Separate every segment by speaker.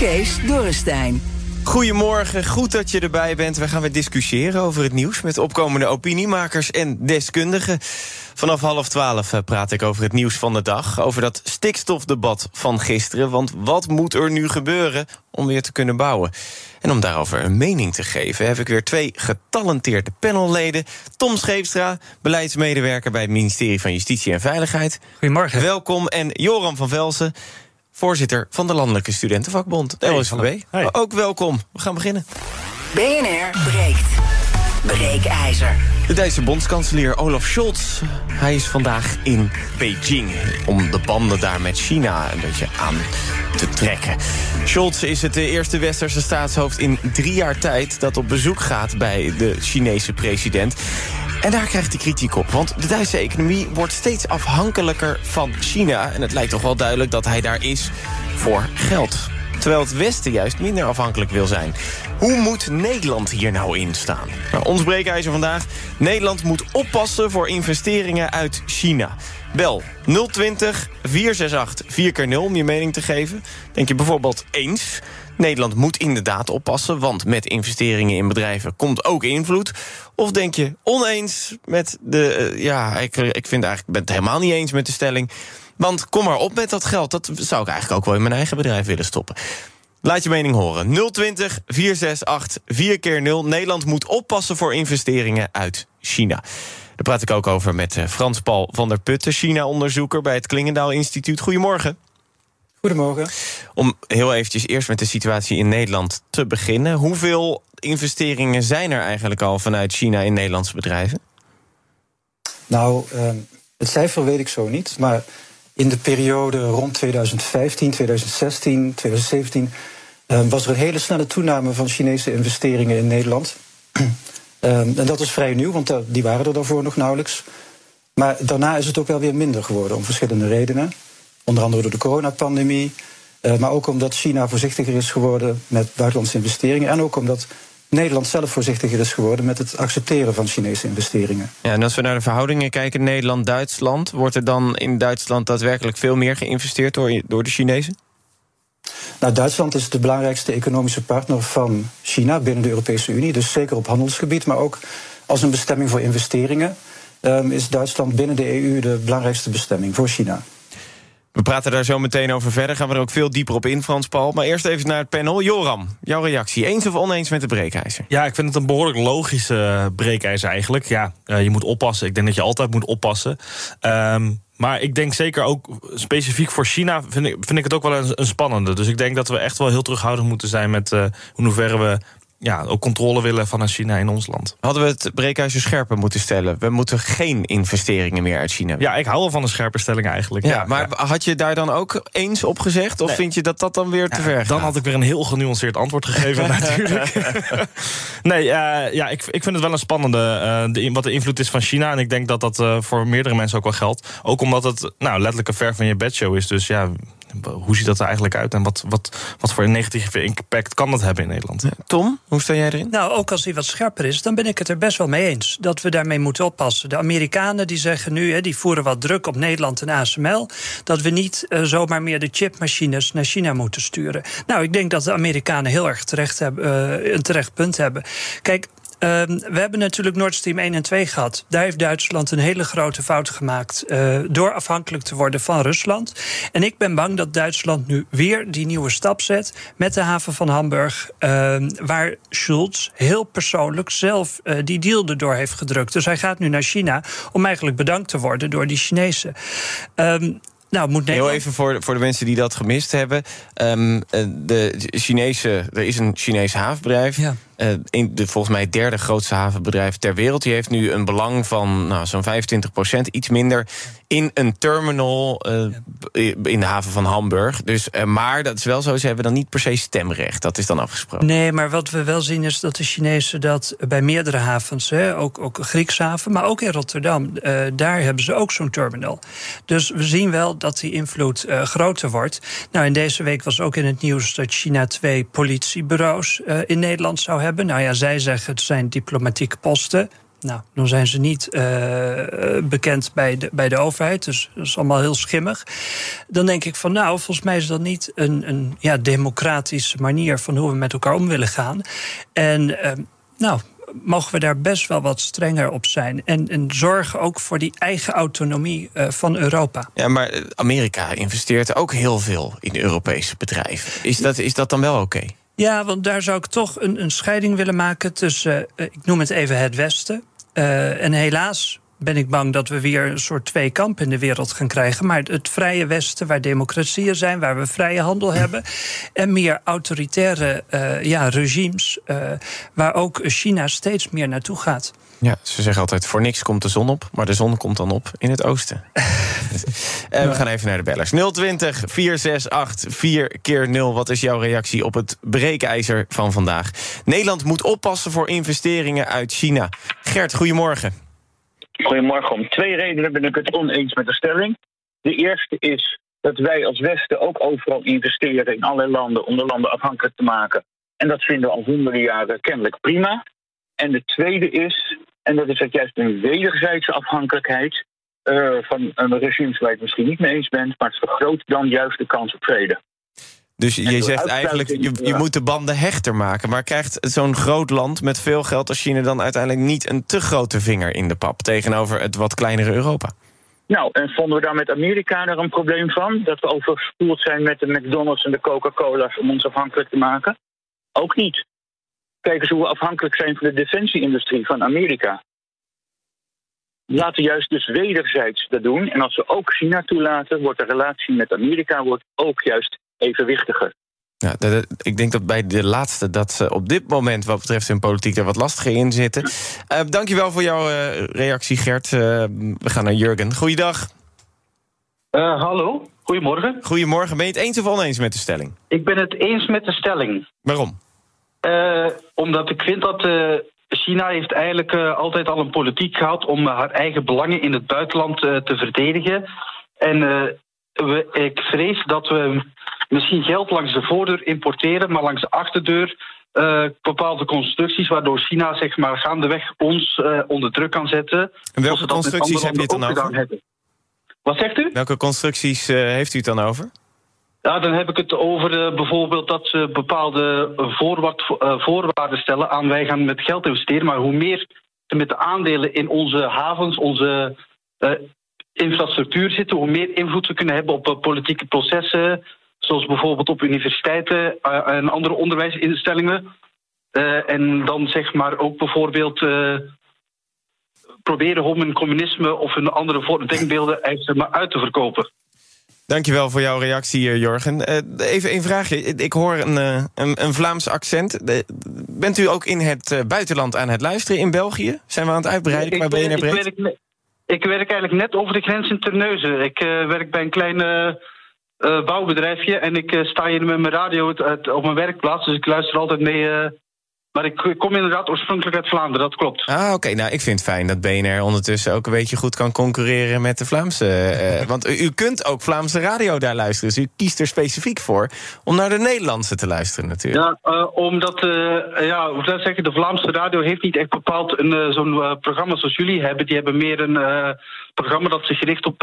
Speaker 1: Kees Dorrestein.
Speaker 2: Goedemorgen, goed dat je erbij bent. We gaan weer discussiëren over het nieuws met opkomende opiniemakers en deskundigen. Vanaf half twaalf eh, praat ik over het nieuws van de dag. Over dat stikstofdebat van gisteren. Want wat moet er nu gebeuren om weer te kunnen bouwen? En om daarover een mening te geven, heb ik weer twee getalenteerde panelleden. Tom Scheepstra, beleidsmedewerker bij het ministerie van Justitie en Veiligheid.
Speaker 3: Goedemorgen.
Speaker 2: Welkom. En Joram van Velsen, voorzitter van de Landelijke Studentenvakbond, de LSVB.
Speaker 3: Hey.
Speaker 2: Ook welkom. We gaan beginnen.
Speaker 1: BNR breekt. Breekijzer.
Speaker 2: De Duitse bondskanselier Olaf Scholz. Hij is vandaag in Beijing om de banden daar met China een beetje aan te trekken. Scholz is het eerste westerse staatshoofd in drie jaar tijd... dat op bezoek gaat bij de Chinese president. En daar krijgt hij kritiek op, want de Duitse economie wordt steeds afhankelijker van China. En het lijkt toch wel duidelijk dat hij daar is voor geld. Terwijl het Westen juist minder afhankelijk wil zijn. Hoe moet Nederland hier nou in staan? Nou, ons breekijzer vandaag. Nederland moet oppassen voor investeringen uit China. Bel 020 468 4 keer 0 om je mening te geven. Denk je bijvoorbeeld eens... Nederland moet inderdaad oppassen, want met investeringen in bedrijven komt ook invloed. Of denk je oneens met de. eh, ja, ik, ik vind eigenlijk, ben het helemaal niet eens met de stelling. Want kom maar op met dat geld. Dat zou ik eigenlijk ook wel in mijn eigen bedrijf willen stoppen. Laat je mening horen. 020 468 4 keer 0 Nederland moet oppassen voor investeringen uit China. Daar praat ik ook over met eh, Frans Paul van der Putten, China-onderzoeker bij het Klingendaal Instituut. Goedemorgen.
Speaker 4: Goedemorgen.
Speaker 2: Om heel eventjes eerst met de situatie in Nederland te beginnen. Hoeveel investeringen zijn er eigenlijk al vanuit China in Nederlandse bedrijven?
Speaker 4: Nou, ehm, het cijfer weet ik zo niet, maar in de periode rond 2015, 2016, 2017 ehm, was er een hele snelle toename van Chinese investeringen in Nederland. Ehm, en dat is vrij nieuw, want eh, die waren er daarvoor nog nauwelijks. Maar daarna is het ook wel weer minder geworden om verschillende redenen. Onder andere door de coronapandemie. eh, maar ook omdat China voorzichtiger is geworden met buitenlandse investeringen. En ook omdat Nederland zelf voorzichtiger is geworden met het accepteren van Chinese investeringen.
Speaker 2: Ja, en als we naar de verhoudingen kijken, Nederland-Duitsland... wordt er dan in Duitsland daadwerkelijk veel meer geïnvesteerd door, door de Chinezen?
Speaker 4: Nou, Duitsland is de belangrijkste economische partner van China binnen de Europese Unie. Dus zeker op handelsgebied, maar ook als een bestemming voor investeringen. ehm, is Duitsland binnen de EU de belangrijkste bestemming voor China.
Speaker 2: We praten daar zo meteen over verder. Gaan we er ook veel dieper op in, Frans Paul. Maar eerst even naar het panel. Joram, jouw reactie. Eens of oneens met de breekijzer?
Speaker 3: Ja, ik vind het een behoorlijk logische breekijzer eigenlijk. Ja, eh, je moet oppassen. Ik denk dat je altijd moet oppassen. Ehm, maar ik denk zeker ook specifiek voor China vind ik, vind ik het ook wel een, een spannende. Dus ik denk dat we echt wel heel terughoudend moeten zijn met eh, in hoeverre we ja, ook controle willen vanuit China in ons land.
Speaker 2: Hadden we het breekijzer scherper moeten stellen? We moeten geen investeringen meer uit China.
Speaker 3: Ja, ik hou wel van een scherpe stelling eigenlijk.
Speaker 2: Ja, maar had je daar dan ook eens op gezegd? Of
Speaker 3: Nee.
Speaker 2: vind je dat dat dan weer te ver gaat?
Speaker 3: Dan had ik weer een heel genuanceerd antwoord gegeven, natuurlijk. nee, eh, ja, ik, ik vind het wel een spannende. eh, de, wat de invloed is van China. En ik denk dat dat eh, voor meerdere mensen ook wel geldt. Ook omdat het nou, letterlijk een ver van je bedshow is. Dus ja, hoe ziet dat er eigenlijk uit? En wat, wat, wat voor een negatieve impact kan dat hebben in Nederland?
Speaker 2: Tom, hoe sta jij erin?
Speaker 5: Nou, ook als die wat scherper is, dan ben ik het er best wel mee eens. Dat we daarmee moeten oppassen. De Amerikanen die zeggen nu, hè, die voeren wat druk op Nederland en ASML... dat we niet eh, zomaar meer de chipmachines naar China moeten sturen. Nou, ik denk dat de Amerikanen heel erg terecht hebben, eh, een terecht punt hebben. Kijk, we hebben natuurlijk Nord Stream 1 en 2 gehad. Daar heeft Duitsland een hele grote fout gemaakt. eh, door afhankelijk te worden van Rusland. En ik ben bang dat Duitsland nu weer die nieuwe stap zet. met de haven van Hamburg. ehm, waar Schulz heel persoonlijk zelf eh, die deal erdoor heeft gedrukt. Dus hij gaat nu naar China om eigenlijk bedankt te worden door die Chinezen. Ehm, nou, moet
Speaker 2: Heel
Speaker 5: Nederland...
Speaker 2: even voor, voor de mensen die dat gemist hebben. Ehm, eh, de Chinese, er is een Chinees havenbedrijf.
Speaker 5: Ja.
Speaker 2: In de, volgens mij het derde grootste havenbedrijf ter wereld. Die heeft nu een belang van nou, zo'n 25 procent, iets minder... in een terminal in de haven van Hamburg. Dus, maar dat is wel zo, ze hebben dan niet per se stemrecht. Dat is dan afgesproken.
Speaker 5: Nee, maar wat we wel zien is dat de Chinezen dat bij meerdere havens... Hè, ook, ook Griekshaven, maar ook in Rotterdam... daar hebben ze ook zo'n terminal. Dus we zien wel dat die invloed groter wordt. Nou, in deze week was ook in het nieuws dat China twee politiebureaus in Nederland zou hebben. Nou ja, zij zeggen het zijn diplomatieke posten. Nou, dan zijn ze niet uh, bekend bij de, bij de overheid. Dus dat is allemaal heel schimmig. Dan denk ik van, nou, volgens mij is dat niet een, een ja, democratische manier van hoe we met elkaar om willen gaan. En uh, nou, mogen we daar best wel wat strenger op zijn. En, en zorgen ook voor die eigen autonomie uh, van Europa.
Speaker 2: Ja, maar Amerika investeert ook heel veel in Europese bedrijven. Is dat, is dat dan wel oké?
Speaker 5: Ja, want daar zou ik toch een, een scheiding willen maken tussen, uh, ik noem het even het Westen. Uh, en helaas ben ik bang dat we weer een soort twee kampen in de wereld gaan krijgen. Maar het vrije Westen, waar democratieën zijn, waar we vrije handel hebben. En meer autoritaire uh, ja, regimes, waar ook China steeds meer naartoe gaat.
Speaker 2: Ja, ze zeggen altijd: voor niks komt de zon op, maar de zon komt dan op in het oosten. en we gaan even naar de bellers. 020 468 4 keer 0. Wat is jouw reactie op het breekijzer van vandaag? Nederland moet oppassen voor investeringen uit China. Gert, goedemorgen.
Speaker 6: Goedemorgen. Om twee redenen ben ik het oneens met de stelling. De eerste is dat wij als Westen ook overal investeren in allerlei landen om de landen afhankelijk te maken. En dat vinden we al honderden jaren kennelijk prima. En de tweede is, en dat is dat juist een wederzijdse afhankelijkheid uh, van een regime waar je het misschien niet mee eens bent, maar het vergroot dan juist de kans op vrede.
Speaker 2: Dus je zegt eigenlijk, je, je moet de banden hechter maken. Maar krijgt zo'n groot land met veel geld als China dan uiteindelijk niet een te grote vinger in de pap tegenover het wat kleinere Europa?
Speaker 6: Nou, en vonden we daar met Amerika er een probleem van? Dat we overspoeld zijn met de McDonald's en de Coca-Cola's om ons afhankelijk te maken? Ook niet. Kijk eens hoe we afhankelijk zijn van de defensieindustrie van Amerika. Laten juist dus wederzijds dat doen. En als we ook China toelaten, wordt de relatie met Amerika wordt ook juist evenwichtiger.
Speaker 2: Ja, ik denk dat bij de laatste dat ze op dit moment wat betreft hun politiek er wat lastiger in zitten. Uh, dankjewel voor jouw uh, reactie, Gert. Uh, we gaan naar Jurgen. Goeiedag.
Speaker 7: hallo, goedemorgen.
Speaker 2: Goedemorgen. Ben je het eens of oneens met de stelling?
Speaker 7: Ik ben het eens met de stelling.
Speaker 2: Waarom?
Speaker 7: Omdat ik vind dat China heeft eigenlijk altijd al een politiek gehad om haar eigen belangen in het buitenland te verdedigen. En we, ik vrees dat we misschien geld langs de voordeur importeren, maar langs de achterdeur uh, bepaalde constructies, waardoor China zeg maar, gaandeweg ons uh, onder druk kan zetten.
Speaker 2: En welke constructies heb je het dan over?
Speaker 7: Hebben. Wat zegt u?
Speaker 2: Welke constructies uh, heeft u het dan over?
Speaker 7: Ja, dan heb ik het over bijvoorbeeld dat ze bepaalde voorwaard, voorwaarden stellen aan wij gaan met geld investeren. Maar hoe meer ze met de aandelen in onze havens, onze infrastructuur zitten, hoe meer invloed we kunnen hebben op politieke processen, zoals bijvoorbeeld op universiteiten en andere onderwijsinstellingen. En dan zeg maar ook bijvoorbeeld proberen om een communisme of een andere denkbeelden uit te verkopen.
Speaker 2: Dankjewel voor jouw reactie, Jorgen. even een vraagje. Ik hoor een, een, een Vlaams accent. bent u ook in het buitenland aan het luisteren in België? Zijn we aan het uitbreiden qua BNR
Speaker 7: ik, werk, ik werk eigenlijk net over de grens in Terneuzen. Ik werk bij een kleine uh, bouwbedrijfje. En ik uh, sta hier met mijn radio het, het, op mijn werkplaats. Dus ik luister altijd mee. Maar ik kom inderdaad oorspronkelijk uit Vlaanderen, dat klopt.
Speaker 2: Ah, oké. Okay. Nou, ik vind het fijn dat BNR ondertussen ook een beetje goed kan concurreren met de Vlaamse. want u, u, kunt ook Vlaamse radio daar luisteren. Dus u kiest er specifiek voor om naar de Nederlandse te luisteren, natuurlijk.
Speaker 7: Ja, omdat, ja, hoe zou zeggen, de Vlaamse radio heeft niet echt bepaald zo'n programma zoals jullie hebben. Die hebben meer een programma dat zich richt op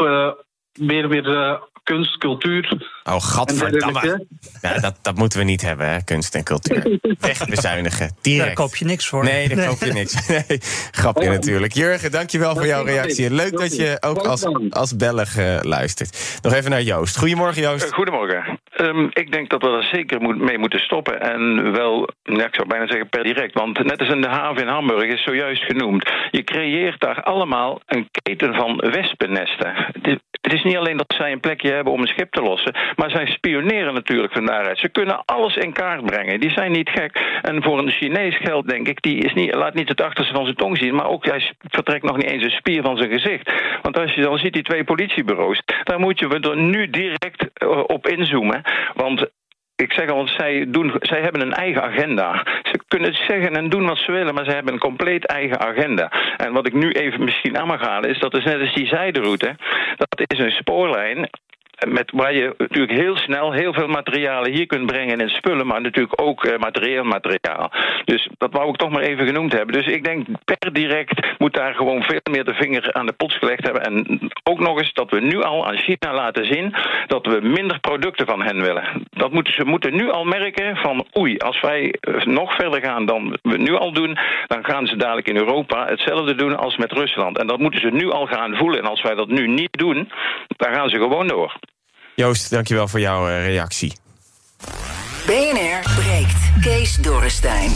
Speaker 7: meer, meer kunst, cultuur.
Speaker 2: Oh, gadverdamme. Ja, dat, dat moeten we niet hebben, hè, kunst en cultuur. Wegbezuinigen, direct.
Speaker 5: Daar koop je niks voor.
Speaker 2: Nee, daar koop je niks. Nee, grapje natuurlijk. Jurgen, dankjewel voor jouw reactie. Leuk dat je ook als, als Belg uh, luistert. Nog even naar Joost. Goedemorgen, Joost.
Speaker 8: Uh, goedemorgen. Um, ik denk dat we er zeker moet, mee moeten stoppen. En wel, ja, ik zou bijna zeggen per direct. Want net als in de haven in Hamburg is zojuist genoemd. Je creëert daar allemaal een keten van wespennesten. Het is niet alleen dat zij een plekje hebben om een schip te lossen, maar zij spioneren natuurlijk van daaruit. Ze kunnen alles in kaart brengen. Die zijn niet gek. En voor een Chinees geld, denk ik, die is niet, laat niet het achterste van zijn tong zien, maar ook hij vertrekt nog niet eens een spier van zijn gezicht. Want als je dan ziet die twee politiebureaus, daar moet je er nu direct eh, op inzoomen. Want ik zeg al, zij, doen, zij hebben een eigen agenda. Ze kunnen zeggen en doen wat ze willen, maar ze hebben een compleet eigen agenda. En wat ik nu even misschien aan mag halen, is dat is net als die zijderoute. Dat is een spoorlijn met, waar je natuurlijk heel snel heel veel materialen hier kunt brengen in spullen, maar natuurlijk ook uh, materieel materiaal. Dus dat wou ik toch maar even genoemd hebben. Dus ik denk per direct moet daar gewoon veel meer de vinger aan de pots gelegd hebben. En ook nog eens dat we nu al aan China laten zien dat we minder producten van hen willen. Dat moeten, ze moeten nu al merken van oei, als wij eh, nog verder gaan dan we nu al doen, dan gaan ze dadelijk in Europa hetzelfde doen als met Rusland. En dat moeten ze nu al gaan voelen. En als wij dat nu niet doen, dan gaan ze gewoon door.
Speaker 2: Joost, dankjewel voor jouw uh, reactie.
Speaker 1: BNR breekt. Kees Dorrestein.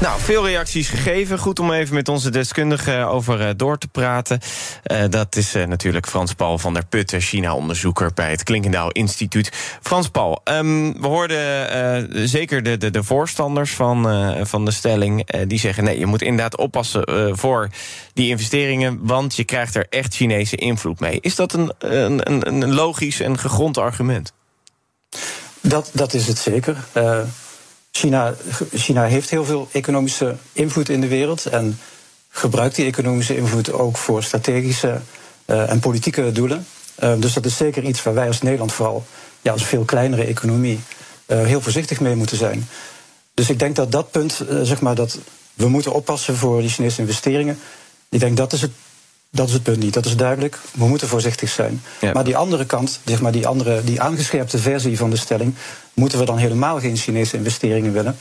Speaker 2: Nou, veel reacties gegeven. Goed om even met onze deskundige over uh, door te praten. Uh, dat is natuurlijk Frans-Paul van der Putten, China-onderzoeker bij het Klinkendaal Instituut. Frans-Paul, um, we hoorden zeker de, de, de, voorstanders van, van de stelling... die zeggen, nee, je moet inderdaad oppassen voor die investeringen... want je krijgt er echt Chinese invloed mee. Is dat een, een, een logisch en gegrond argument?
Speaker 4: Dat, dat is het zeker. China, China heeft heel veel economische invloed in de wereld en gebruikt die economische invloed ook voor strategische uh, en politieke doelen. Uh, dus dat is zeker iets waar wij als Nederland vooral, ja, als veel kleinere economie, uh, heel voorzichtig mee moeten zijn. Dus ik denk dat dat punt, zeg maar, dat we moeten oppassen voor die Chinese investeringen. Ik denk dat is het dat is het punt niet, dat is duidelijk. We moeten voorzichtig zijn. Ja. Maar die andere kant, zeg maar die, andere, die aangescherpte versie van de stelling, moeten we dan helemaal geen Chinese investeringen willen?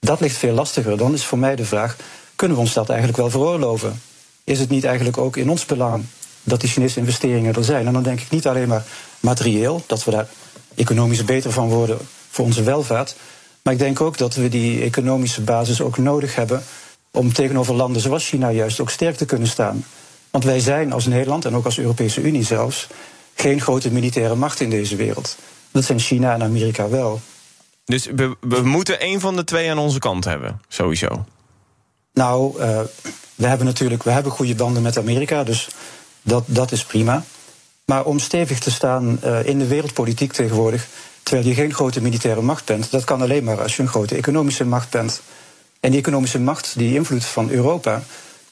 Speaker 4: Dat ligt veel lastiger. Dan is voor mij de vraag: kunnen we ons dat eigenlijk wel veroorloven? Is het niet eigenlijk ook in ons belang dat die Chinese investeringen er zijn? En dan denk ik niet alleen maar materieel, dat we daar economisch beter van worden voor onze welvaart. Maar ik denk ook dat we die economische basis ook nodig hebben om tegenover landen zoals China juist ook sterk te kunnen staan. Want wij zijn als Nederland en ook als Europese Unie zelfs geen grote militaire macht in deze wereld. Dat zijn China en Amerika wel.
Speaker 2: Dus we, we moeten één van de twee aan onze kant hebben, sowieso.
Speaker 4: Nou, uh, we hebben natuurlijk we hebben goede banden met Amerika, dus dat, dat is prima. Maar om stevig te staan uh, in de wereldpolitiek tegenwoordig, terwijl je geen grote militaire macht bent, dat kan alleen maar als je een grote economische macht bent. En die economische macht, die invloed van Europa,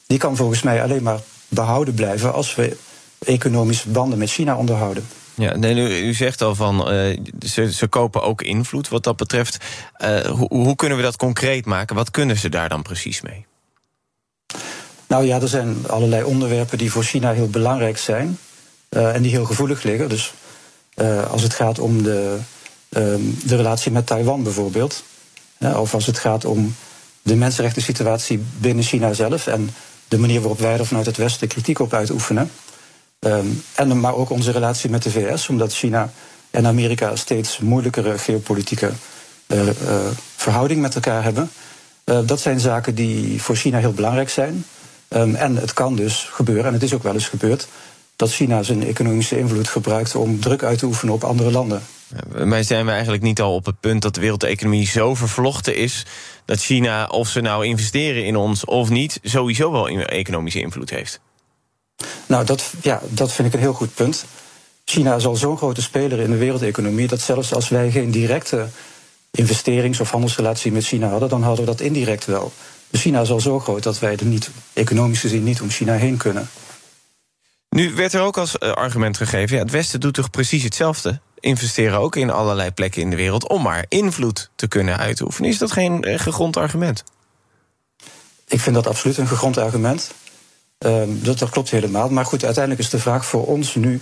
Speaker 4: die kan volgens mij alleen maar behouden blijven als we economische banden met China onderhouden.
Speaker 2: Ja, nee, u, u zegt al van uh, ze, ze kopen ook invloed wat dat betreft. Uh, hoe, hoe kunnen we dat concreet maken? Wat kunnen ze daar dan precies mee?
Speaker 4: Nou ja, er zijn allerlei onderwerpen die voor China heel belangrijk zijn uh, en die heel gevoelig liggen. Dus als het gaat om de, de relatie met Taiwan bijvoorbeeld, of als het gaat om de mensenrechten situatie binnen China zelf en de manier waarop wij er vanuit het Westen kritiek op uitoefenen. Um, en, maar ook onze relatie met de VS, omdat China en Amerika steeds moeilijkere geopolitieke uh, verhouding met elkaar hebben. Uh, dat zijn zaken die voor China heel belangrijk zijn. Um, en het kan dus gebeuren, en het is ook wel eens gebeurd, dat China zijn economische invloed gebruikt om druk uit te oefenen op andere landen.
Speaker 2: Maar zijn we eigenlijk niet al op het punt dat de wereldeconomie zo vervlochten is dat China, of ze nou investeren in ons of niet, sowieso wel economische invloed heeft?
Speaker 4: Nou, dat, ja, dat vind ik een heel goed punt. China is al zo'n grote speler in de wereldeconomie dat zelfs als wij geen directe investerings- of handelsrelatie met China hadden, dan hadden we dat indirect wel. Dus China is al zo groot dat wij er niet, economisch gezien niet om China heen kunnen.
Speaker 2: Nu werd er ook als eh, argument gegeven: ja, het Westen doet toch precies hetzelfde? Investeren ook in allerlei plekken in de wereld om maar invloed te kunnen uitoefenen. Is dat geen eh, gegrond argument?
Speaker 4: Ik vind dat absoluut een gegrond argument. Um, dat, klopt helemaal. Maar goed, uiteindelijk is de vraag voor ons nu.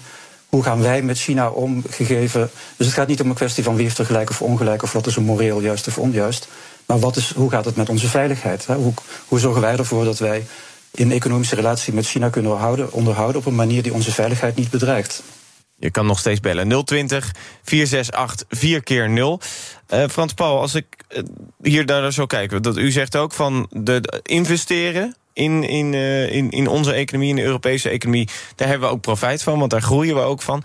Speaker 4: Hoe gaan wij met China omgegeven? Dus het gaat niet om een kwestie van wie heeft er gelijk of ongelijk, of wat is er moreel juist of onjuist. Maar wat is, hoe gaat het met onze veiligheid? Hoe, hoe zorgen wij ervoor dat wij in economische relatie met China kunnen onderhouden, onderhouden op een manier die onze veiligheid niet bedreigt?
Speaker 2: Je kan nog steeds bellen. 020 468 4 keer 0. Uh, Frans Paul, als ik uh, hier naar zo kijk, dat u zegt ook van de investeren in, in, uh, in, in onze economie, in de Europese economie. Daar hebben we ook profijt van, want daar groeien we ook van.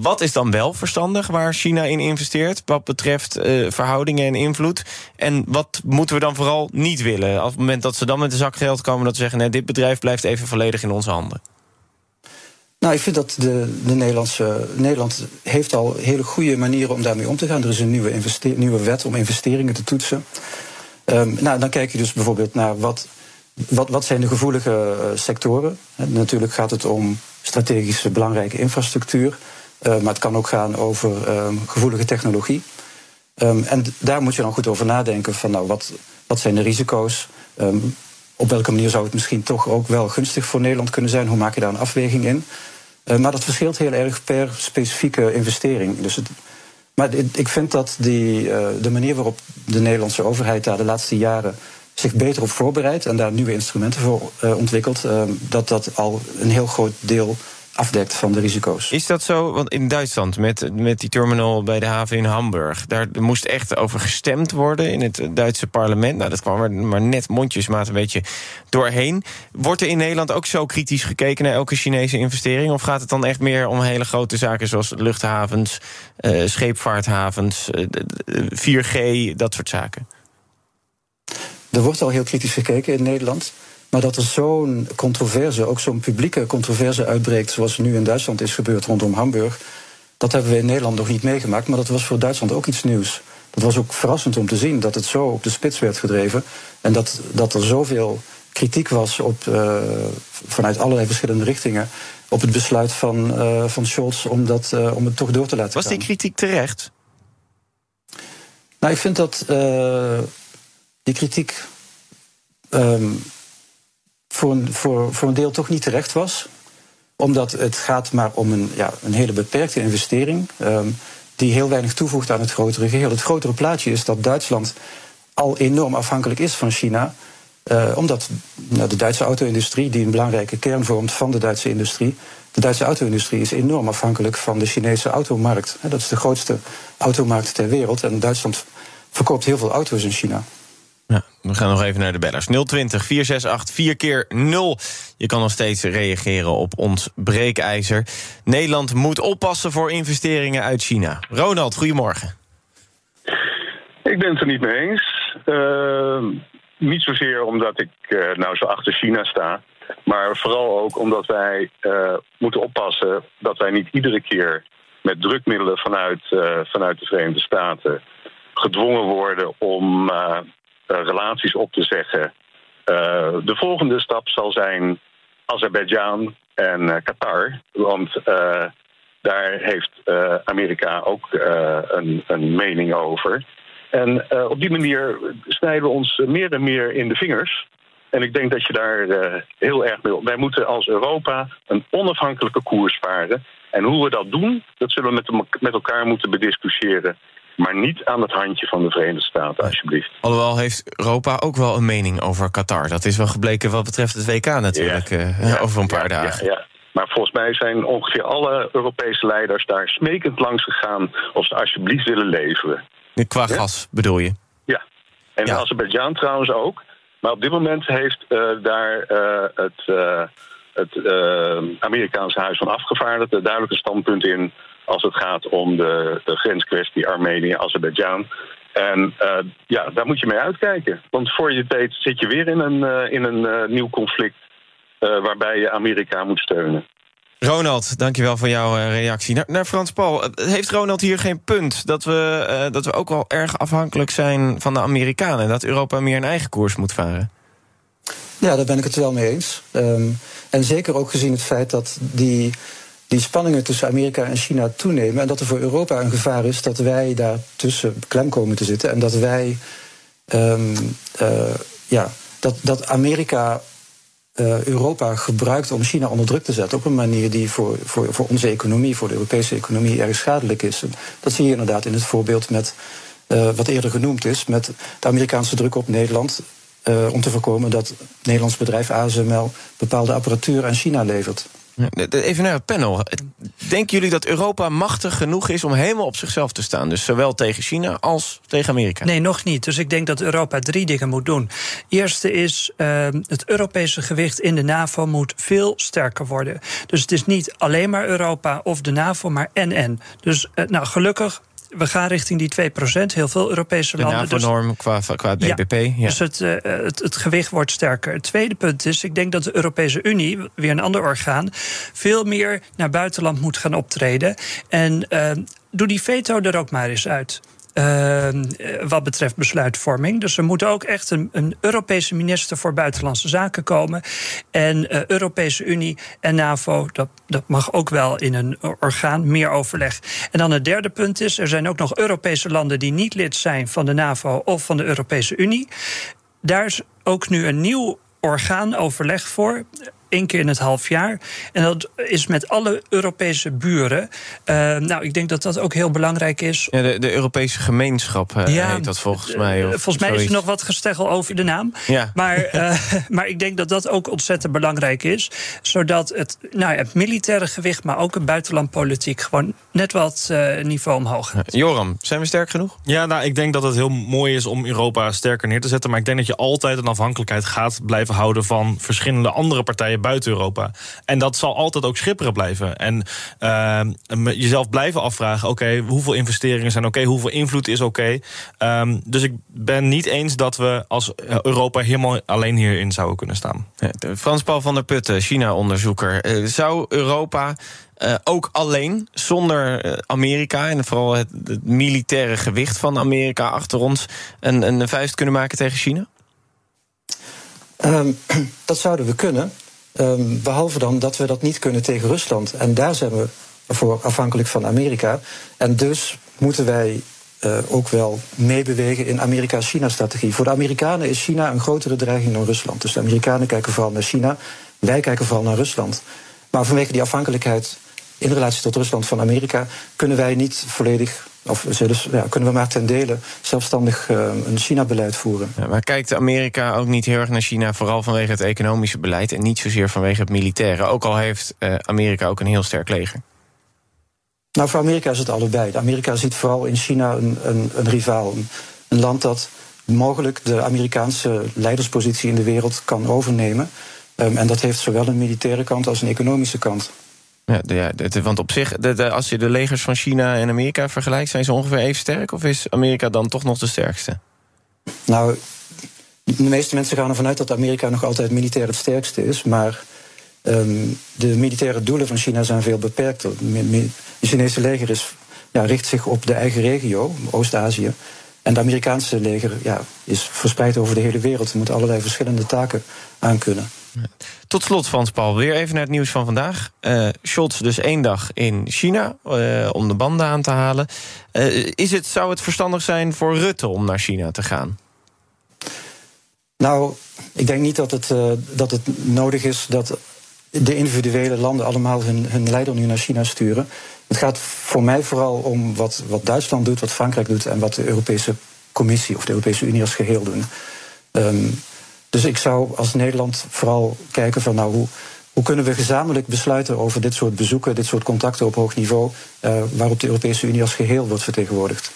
Speaker 2: Wat is dan wel verstandig waar China in investeert wat betreft verhoudingen en invloed? En wat moeten we dan vooral niet willen? Op het moment dat ze dan met de zak geld komen, dat ze zeggen: nee, dit bedrijf blijft even volledig in onze handen.
Speaker 4: Nou, ik vind dat de, de Nederlandse, Nederland heeft al hele goede manieren om daarmee om te gaan. Er is een nieuwe, nieuwe wet om investeringen te toetsen. Um, nou, dan kijk je dus bijvoorbeeld naar wat, wat, wat zijn de gevoelige uh, sectoren. En natuurlijk gaat het om strategische belangrijke infrastructuur. Uh, maar het kan ook gaan over um, gevoelige technologie. Um, en daar moet je dan goed over nadenken van nou, wat, wat zijn de risico's? op welke manier zou het misschien toch ook wel gunstig voor Nederland kunnen zijn? Hoe maak je daar een afweging in? Uh, maar dat verschilt heel erg per specifieke investering. Dus het, maar ik vind dat die, uh, de manier waarop de Nederlandse overheid daar de laatste jaren zich beter op voorbereidt en daar nieuwe instrumenten voor uh, ontwikkelt, dat dat al een heel groot deel afdekt van de risico's.
Speaker 2: Is dat zo? Want in Duitsland, met, met die terminal bij de haven in Hamburg... daar moest echt over gestemd worden in het Duitse parlement. Nou, dat kwam er maar net mondjesmaat een beetje doorheen. Wordt er in Nederland ook zo kritisch gekeken naar elke Chinese investering? Of gaat het dan echt meer om hele grote zaken zoals luchthavens... Uh, scheepvaarthavens, uh, eh, 4G, dat soort zaken?
Speaker 4: Er wordt al heel kritisch gekeken in Nederland... Maar dat er zo'n controverse, ook zo'n publieke controverse uitbreekt, zoals nu in Duitsland is gebeurd rondom Hamburg, dat hebben we in Nederland nog niet meegemaakt. Maar dat was voor Duitsland ook iets nieuws. Dat was ook verrassend om te zien dat het zo op de spits werd gedreven. En dat, dat er zoveel kritiek was op, uh, vanuit allerlei verschillende richtingen op het besluit van, uh, van Scholz om, dat, uh, om het toch door te laten
Speaker 2: was
Speaker 4: gaan.
Speaker 2: Was die kritiek terecht?
Speaker 4: Nou, ik vind dat die kritiek. Um, voor een, voor, voor een deel toch niet terecht was. Omdat het gaat maar om een, ja, een hele beperkte investering. Um, die heel weinig toevoegt aan het grotere geheel. Het grotere plaatje is dat Duitsland al enorm afhankelijk is van China. Uh, omdat nou, de Duitse auto-industrie, die een belangrijke kern vormt van de Duitse industrie. De Duitse auto-industrie is enorm afhankelijk van de Chinese automarkt. Dat is de grootste automarkt ter wereld. En Duitsland verkoopt heel veel auto's in China.
Speaker 2: Ja, we gaan nog even naar de bellers. 020 468 4 keer 0. Je kan nog steeds reageren op ons breekijzer. Nederland moet oppassen voor investeringen uit China. Ronald, goedemorgen.
Speaker 9: Ik ben het er niet mee eens. Uh, niet zozeer omdat ik uh, nou zo achter China sta. Maar vooral ook omdat wij uh, moeten oppassen dat wij niet iedere keer met drukmiddelen vanuit, vanuit de Verenigde Staten gedwongen worden om eh, relaties op te zeggen. Eh, de volgende stap zal zijn Azerbeidzjan en eh, Qatar. Want daar heeft Amerika ook een, een, mening over. En op die manier snijden we ons meer en meer in de vingers. En ik denk dat je daar heel erg mee. Wij moeten als Europa een onafhankelijke koers varen. En hoe we dat doen, dat zullen we met, met elkaar moeten bediscussiëren maar niet aan het handje van de Verenigde Staten, alsjeblieft.
Speaker 2: Alhoewel heeft Europa ook wel een mening over Qatar. Dat is wel gebleken wat betreft het WK natuurlijk, ja. Uh, ja. over een paar
Speaker 9: ja,
Speaker 2: dagen.
Speaker 9: Ja, maar volgens mij zijn ongeveer alle Europese leiders daar smekend langs gegaan... of ze alsjeblieft willen leveren.
Speaker 2: Qua gas bedoel je?
Speaker 9: Ja, en ja. Azerbeidzjan trouwens ook. Maar op dit moment heeft uh, daar uh, het, het Amerikaanse Huis van Afgevaardigden... duidelijke standpunt in als het gaat om de, de grenskwestie Armenië-Azerbeidzjan. En uh, ja, daar moet je mee uitkijken. Want voor je weet zit je weer in een, uh, in een uh, nieuw conflict waarbij je Amerika moet steunen.
Speaker 2: Ronald, dankjewel voor jouw reactie. Naar, naar, Frans Paul, heeft Ronald hier geen punt... Dat we, dat we ook wel erg afhankelijk zijn van de Amerikanen... en dat Europa meer een eigen koers moet varen?
Speaker 4: Ja, daar ben ik het wel mee eens. Um, en zeker ook gezien het feit dat die die spanningen tussen Amerika en China toenemen. En dat er voor Europa een gevaar is dat wij daar tussen klem komen te zitten. En dat wij. Um, uh, ja, dat, dat Amerika uh, Europa gebruikt om China onder druk te zetten. op een manier die voor, voor, voor onze economie, voor de Europese economie, erg schadelijk is. Dat zie je inderdaad in het voorbeeld met. Uh, wat eerder genoemd is, met de Amerikaanse druk op Nederland. Om te voorkomen dat Nederlands bedrijf ASML bepaalde apparatuur aan China levert.
Speaker 2: Even naar het panel. Denken jullie dat Europa machtig genoeg is om helemaal op zichzelf te staan? Dus zowel tegen China als tegen Amerika?
Speaker 5: Nee, nog niet. Dus ik denk dat Europa drie dingen moet doen. Eerste is, uh, het Europese gewicht in de NAVO moet veel sterker worden. Dus het is niet alleen maar Europa of de NAVO, maar en-en. Dus uh, nou, gelukkig we gaan richting die 2%. Heel veel Europese landen.
Speaker 2: De norm dus, qua, qua BBP. Ja,
Speaker 5: ja. Dus het, uh, het, het, gewicht wordt sterker. Het tweede punt is, ik denk dat de Europese Unie, weer een ander orgaan... veel meer naar buitenland moet gaan optreden. En uh, doe die veto er ook maar eens uit. Uh, wat betreft besluitvorming. Dus er moet ook echt een, een, Europese minister voor Buitenlandse Zaken komen. En uh, Europese Unie en NAVO, dat, dat mag ook wel in een orgaan, meer overleg. En dan het derde punt is: er zijn ook nog Europese landen die niet lid zijn van de NAVO of van de Europese Unie. Daar is ook nu een nieuw orgaan overleg voor één keer in het half jaar. En dat is met alle Europese buren. Uh, nou, ik denk dat dat ook heel belangrijk is.
Speaker 2: Ja, de, de Europese gemeenschap uh, ja, heet dat volgens mij. Of
Speaker 5: volgens mij is er nog wat gesteggel over de naam.
Speaker 2: Ja.
Speaker 5: Maar, uh, maar ik denk dat dat ook ontzettend belangrijk is. Zodat het, nou ja, het militaire gewicht, maar ook het buitenlandpolitiek... gewoon net wat niveau omhoog gaat.
Speaker 2: Joram, zijn we sterk genoeg?
Speaker 3: Ja, nou, ik denk dat het heel mooi is om Europa sterker neer te zetten. Maar ik denk dat je altijd een afhankelijkheid gaat blijven houden... van verschillende andere partijen buiten Europa. En dat zal altijd ook schipperen blijven. En uh, jezelf blijven afvragen: oké, hoeveel investeringen zijn oké, hoeveel invloed is oké. Um, dus ik ben niet eens dat we als Europa helemaal alleen hierin zouden kunnen staan.
Speaker 2: Frans Paul van der Putten, China-onderzoeker. Uh, zou Europa. Uh, ook alleen, zonder Amerika en vooral het, het, militaire gewicht van Amerika achter ons, een, een vuist kunnen maken tegen China?
Speaker 4: Um, dat zouden we kunnen. Um, behalve dan dat we dat niet kunnen tegen Rusland. En daar zijn we voor afhankelijk van Amerika. En dus moeten wij uh, ook wel meebewegen in Amerika-China-strategie. Voor de Amerikanen is China een grotere dreiging dan Rusland. Dus de Amerikanen kijken vooral naar China, wij kijken vooral naar Rusland. Maar vanwege die afhankelijkheid in relatie tot Rusland van Amerika kunnen wij niet volledig of dus, ja, kunnen we maar ten dele zelfstandig uh, een China-beleid voeren.
Speaker 2: Ja, maar kijkt Amerika ook niet heel erg naar China, vooral vanwege het economische beleid en niet zozeer vanwege het militaire? Ook al heeft uh, Amerika ook een heel sterk leger.
Speaker 4: Nou, voor Amerika is het allebei. Amerika ziet vooral in China een, een, een rivaal. Een, een land dat mogelijk de Amerikaanse leiderspositie in de wereld kan overnemen. Um, en dat heeft zowel een militaire kant als een economische kant.
Speaker 2: Ja, want op zich, de, als je de legers van China en Amerika vergelijkt, zijn ze ongeveer even sterk? Of is Amerika dan toch nog de sterkste?
Speaker 4: Nou, de meeste mensen gaan ervan uit dat Amerika nog altijd militair het sterkste is. Maar um, de militaire doelen van China zijn veel beperkter. Het Chinese leger is, ja, richt zich op de eigen regio, Oost-Azië. En het Amerikaanse leger ja, is verspreid over de hele wereld. Ze moeten allerlei verschillende taken aankunnen.
Speaker 2: Tot slot, Frans Paul, weer even naar het nieuws van vandaag. Uh, Scholz dus één dag in China uh, om de banden aan te halen. Uh, is het, zou het verstandig zijn voor Rutte om naar China te gaan?
Speaker 4: Nou, ik denk niet dat het, dat het nodig is dat de individuele landen allemaal hun, hun leider nu naar China sturen. Het gaat voor mij vooral om wat, wat Duitsland doet, wat Frankrijk doet en wat de Europese Commissie of de Europese Unie als geheel doen. Um, dus ik zou als Nederland vooral kijken van nou hoe, hoe kunnen we gezamenlijk besluiten over dit soort bezoeken, dit soort contacten op hoog niveau, uh, waarop de Europese Unie als geheel wordt vertegenwoordigd.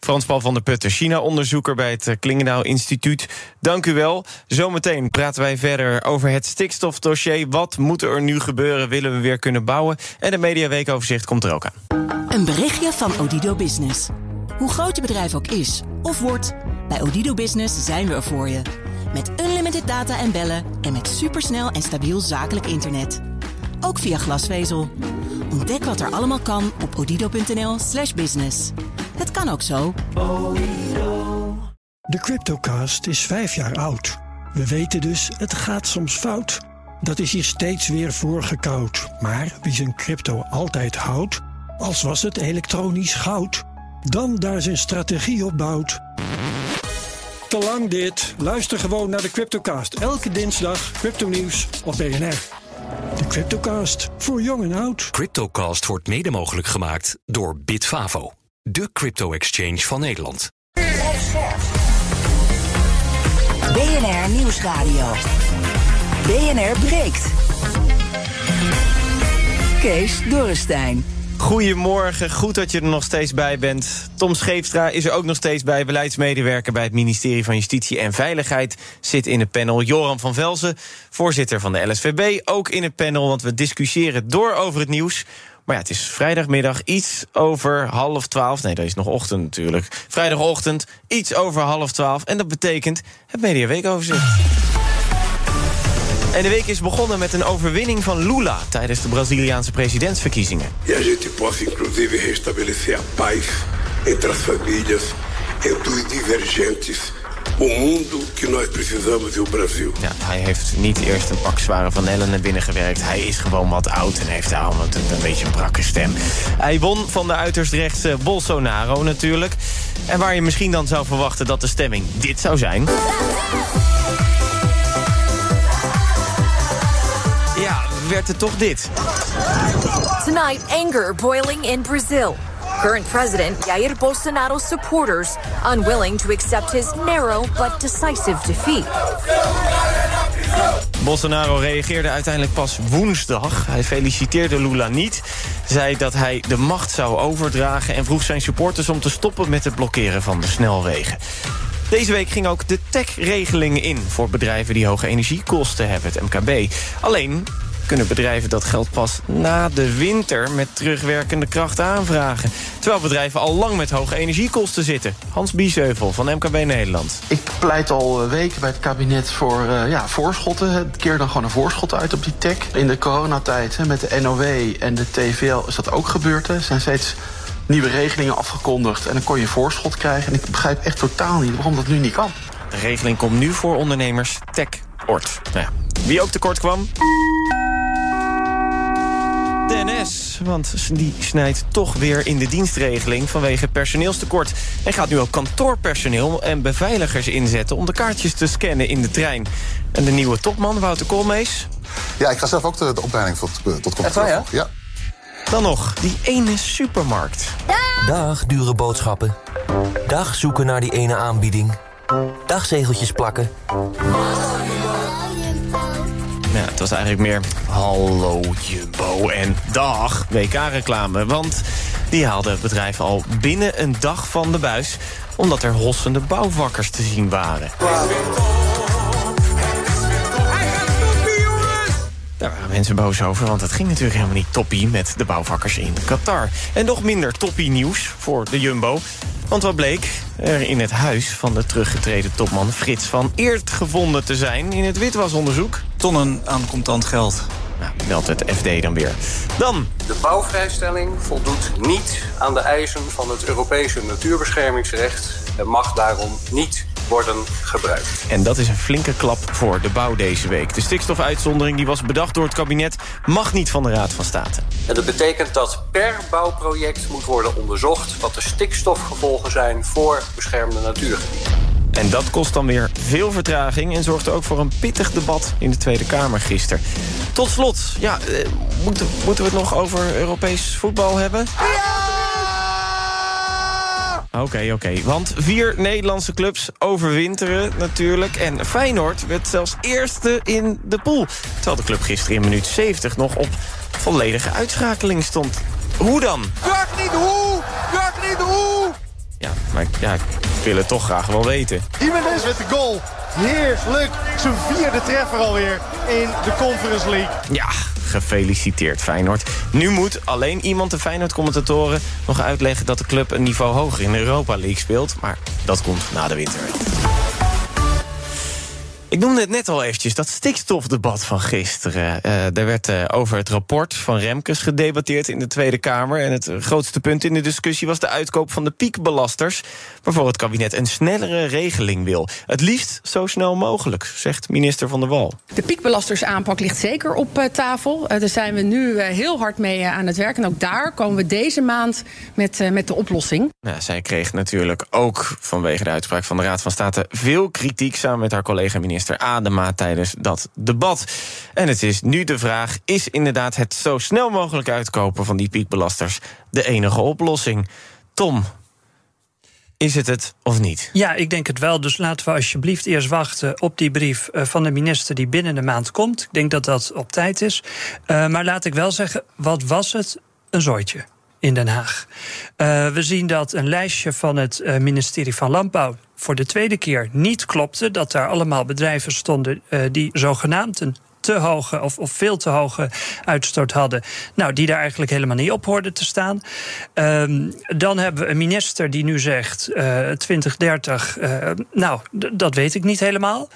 Speaker 2: Frans Paul van der Putten, China-onderzoeker bij het eh, Klingendaal Instituut. Dank u wel. Zometeen praten wij verder over het stikstofdossier. Wat moet er nu gebeuren? Willen we weer kunnen bouwen? En de mediaweekoverzicht komt er ook aan.
Speaker 10: Een berichtje van Odido Business. Hoe groot je bedrijf ook is of wordt, bij Odido Business zijn we er voor je. Met unlimited data en bellen en met supersnel en stabiel zakelijk internet. Ook via glasvezel. Ontdek wat er allemaal kan op odido.nl/slash business. Het kan ook zo.
Speaker 11: De Cryptocast is vijf jaar oud. We weten dus, het gaat soms fout. Dat is hier steeds weer voorgekoud. Maar wie zijn crypto altijd houdt, als was het elektronisch goud, dan daar zijn strategie op bouwt te lang dit. Luister gewoon naar de Cryptocast. Elke dinsdag crypto nieuws op BNR. De Cryptocast, voor jong en oud.
Speaker 12: Cryptocast wordt mede mogelijk gemaakt door Bitfavo. De crypto-exchange van Nederland.
Speaker 1: BNR Nieuwsradio. BNR breekt. Kees Dorrestein.
Speaker 2: Goedemorgen, goed dat je er nog steeds bij bent. Tom Scheepstra is er ook nog steeds bij, beleidsmedewerker bij het ministerie van Justitie en Veiligheid. Zit in het panel. Joram van Velzen, voorzitter van de LSVB, ook in het panel, want we discussiëren door over het nieuws. Maar ja, het is vrijdagmiddag iets over half twaalf. Nee, dat is nog ochtend natuurlijk. Vrijdagochtend iets over half twaalf. En dat betekent het Mediaweekoverzicht. En de week is begonnen met een overwinning van Lula tijdens de Braziliaanse presidentsverkiezingen.
Speaker 13: E a gente possa inclusive restabelecer a paz entre as famílias, entre os divergentes. O mundo que nós precisamos e o Brasil.
Speaker 2: Ja, hij heeft niet eerst een pak zware van Ellen naar binnen gewerkt. Hij is gewoon wat oud en heeft daarom een, een beetje een brakke stem. Hij won van de uiterst rechtse Bolsonaro natuurlijk. En waar je misschien dan zou verwachten dat de stemming dit zou zijn... werd het toch dit.
Speaker 14: Tonight, anger boiling in Brazil. Current President Jair Bolsonaro's supporters unwilling to accept his narrow but decisive defeat.
Speaker 2: Bolsonaro reageerde uiteindelijk pas woensdag. Hij feliciteerde Lula niet, zei dat hij de macht zou overdragen... en vroeg zijn supporters om te stoppen met het blokkeren van de snelwegen. Deze week ging ook de tech-regeling in voor bedrijven die hoge energiekosten hebben, het MKB. Alleen kunnen bedrijven dat geld pas na de winter met terugwerkende kracht aanvragen. Terwijl bedrijven al lang met hoge energiekosten zitten. Hans Biesheuvel van MKB Nederland.
Speaker 15: Ik pleit al eh, weken bij het kabinet voor uh, ja, voorschotten. Het keer dan gewoon een voorschot uit op die tech. In de coronatijd hè, met de NOW en de TVL is dat ook gebeurd. Er zijn steeds nieuwe regelingen afgekondigd en dan kon je voorschot krijgen. En ik begrijp echt totaal niet waarom dat nu niet kan.
Speaker 2: De regeling komt nu voor ondernemers tech-ort. Nou ja, wie ook tekort kwam? De NS, want die snijdt toch weer in de dienstregeling vanwege personeelstekort. En gaat nu ook kantoorpersoneel en beveiligers inzetten om de kaartjes te scannen in de trein. En de nieuwe topman, Wouter Koolmees?
Speaker 16: Ja, ik ga zelf ook de, de opleiding tot, tot controle.
Speaker 2: ja?
Speaker 16: ja.
Speaker 2: Dan nog, die ene supermarkt.
Speaker 17: Dag, dure boodschappen. Dag, zoeken naar die ene aanbieding. Dag, zegeltjes plakken.
Speaker 2: Ja, het was eigenlijk meer hallo Jumbo en dag WK-reclame. Want die haalde het bedrijf al binnen een dag van de buis... omdat er hossende bouwvakkers te zien waren. Daar waren mensen boos over, want het ging natuurlijk helemaal niet toppie... met de bouwvakkers in Qatar. En nog minder toppie nieuws voor de Jumbo. Want wat bleek er in het huis van de teruggetreden topman Frits van Eert gevonden te zijn... in het witwasonderzoek?
Speaker 18: Tonnen aan contant geld.
Speaker 2: Nou, meldt het FD dan weer. Dan.
Speaker 19: De bouwvrijstelling voldoet niet aan de eisen van het Europese natuurbeschermingsrecht... en mag daarom niet worden gebruikt.
Speaker 2: En dat is een flinke klap voor de bouw deze week. De stikstofuitzondering die was bedacht door het kabinet... mag niet van de Raad van State.
Speaker 19: En dat betekent dat per bouwproject moet worden onderzocht... wat de stikstofgevolgen zijn voor beschermde natuurgebieden.
Speaker 2: En dat kost dan weer veel vertraging... en zorgde ook voor een pittig debat in de Tweede Kamer gisteren. Tot slot, ja, eh, moeten, moeten we het nog over Europees voetbal hebben? Oké, oké. Want vier Nederlandse clubs overwinteren natuurlijk. En Feyenoord werd zelfs eerste in de pool. Terwijl de club gisteren in minuut 70 nog op volledige uitschakeling stond. Hoe dan?
Speaker 20: Werk niet hoe! Werk niet hoe!
Speaker 2: Ja, maar ja, ik wil het toch graag wel weten.
Speaker 20: Jiménez met de goal. Heerlijk. Zijn vierde treffer alweer in de Conference League.
Speaker 2: Ja, gefeliciteerd Feyenoord. Nu moet alleen iemand de Feyenoord-commentatoren nog uitleggen... dat de club een niveau hoger in de Europa League speelt. Maar dat komt na de winter. Ik noemde het net al eventjes, dat stikstofdebat van gisteren. Uh, er werd uh, over het rapport van Remkes gedebatteerd in de Tweede Kamer. En het grootste punt in de discussie was de uitkoop van de piekbelasters... waarvoor het kabinet een snellere regeling wil. Het liefst zo snel mogelijk, zegt minister Van der Wal.
Speaker 21: De piekbelastersaanpak ligt zeker op uh, tafel. daar zijn we nu heel hard mee aan het werk. En ook daar komen we deze maand met, met de oplossing.
Speaker 2: Nou, zij kreeg natuurlijk ook vanwege de uitspraak van de Raad van State... veel kritiek samen met haar collega-minister minister Adema tijdens dat debat. En het is nu de vraag: is inderdaad het zo snel mogelijk uitkopen van die piekbelasters de enige oplossing? Tom. Is het het of niet?
Speaker 5: Ja, ik denk het wel. Dus laten we alsjeblieft eerst wachten op die brief eh, van de minister die binnen de maand komt. Ik denk dat dat op tijd is. Uh, maar laat ik wel zeggen, wat was het? Een zooitje in Den Haag. Uh, we zien dat een lijstje van het uh, ministerie van Landbouw voor de tweede keer niet klopte. Dat daar allemaal bedrijven stonden uh, die zogenaamd een te hoge of, of, veel te hoge uitstoot hadden. Nou, die daar eigenlijk helemaal niet op hoorden te staan. Um, dan hebben we een minister die nu zegt uh, 2030. Uh, nou, dat weet ik niet helemaal.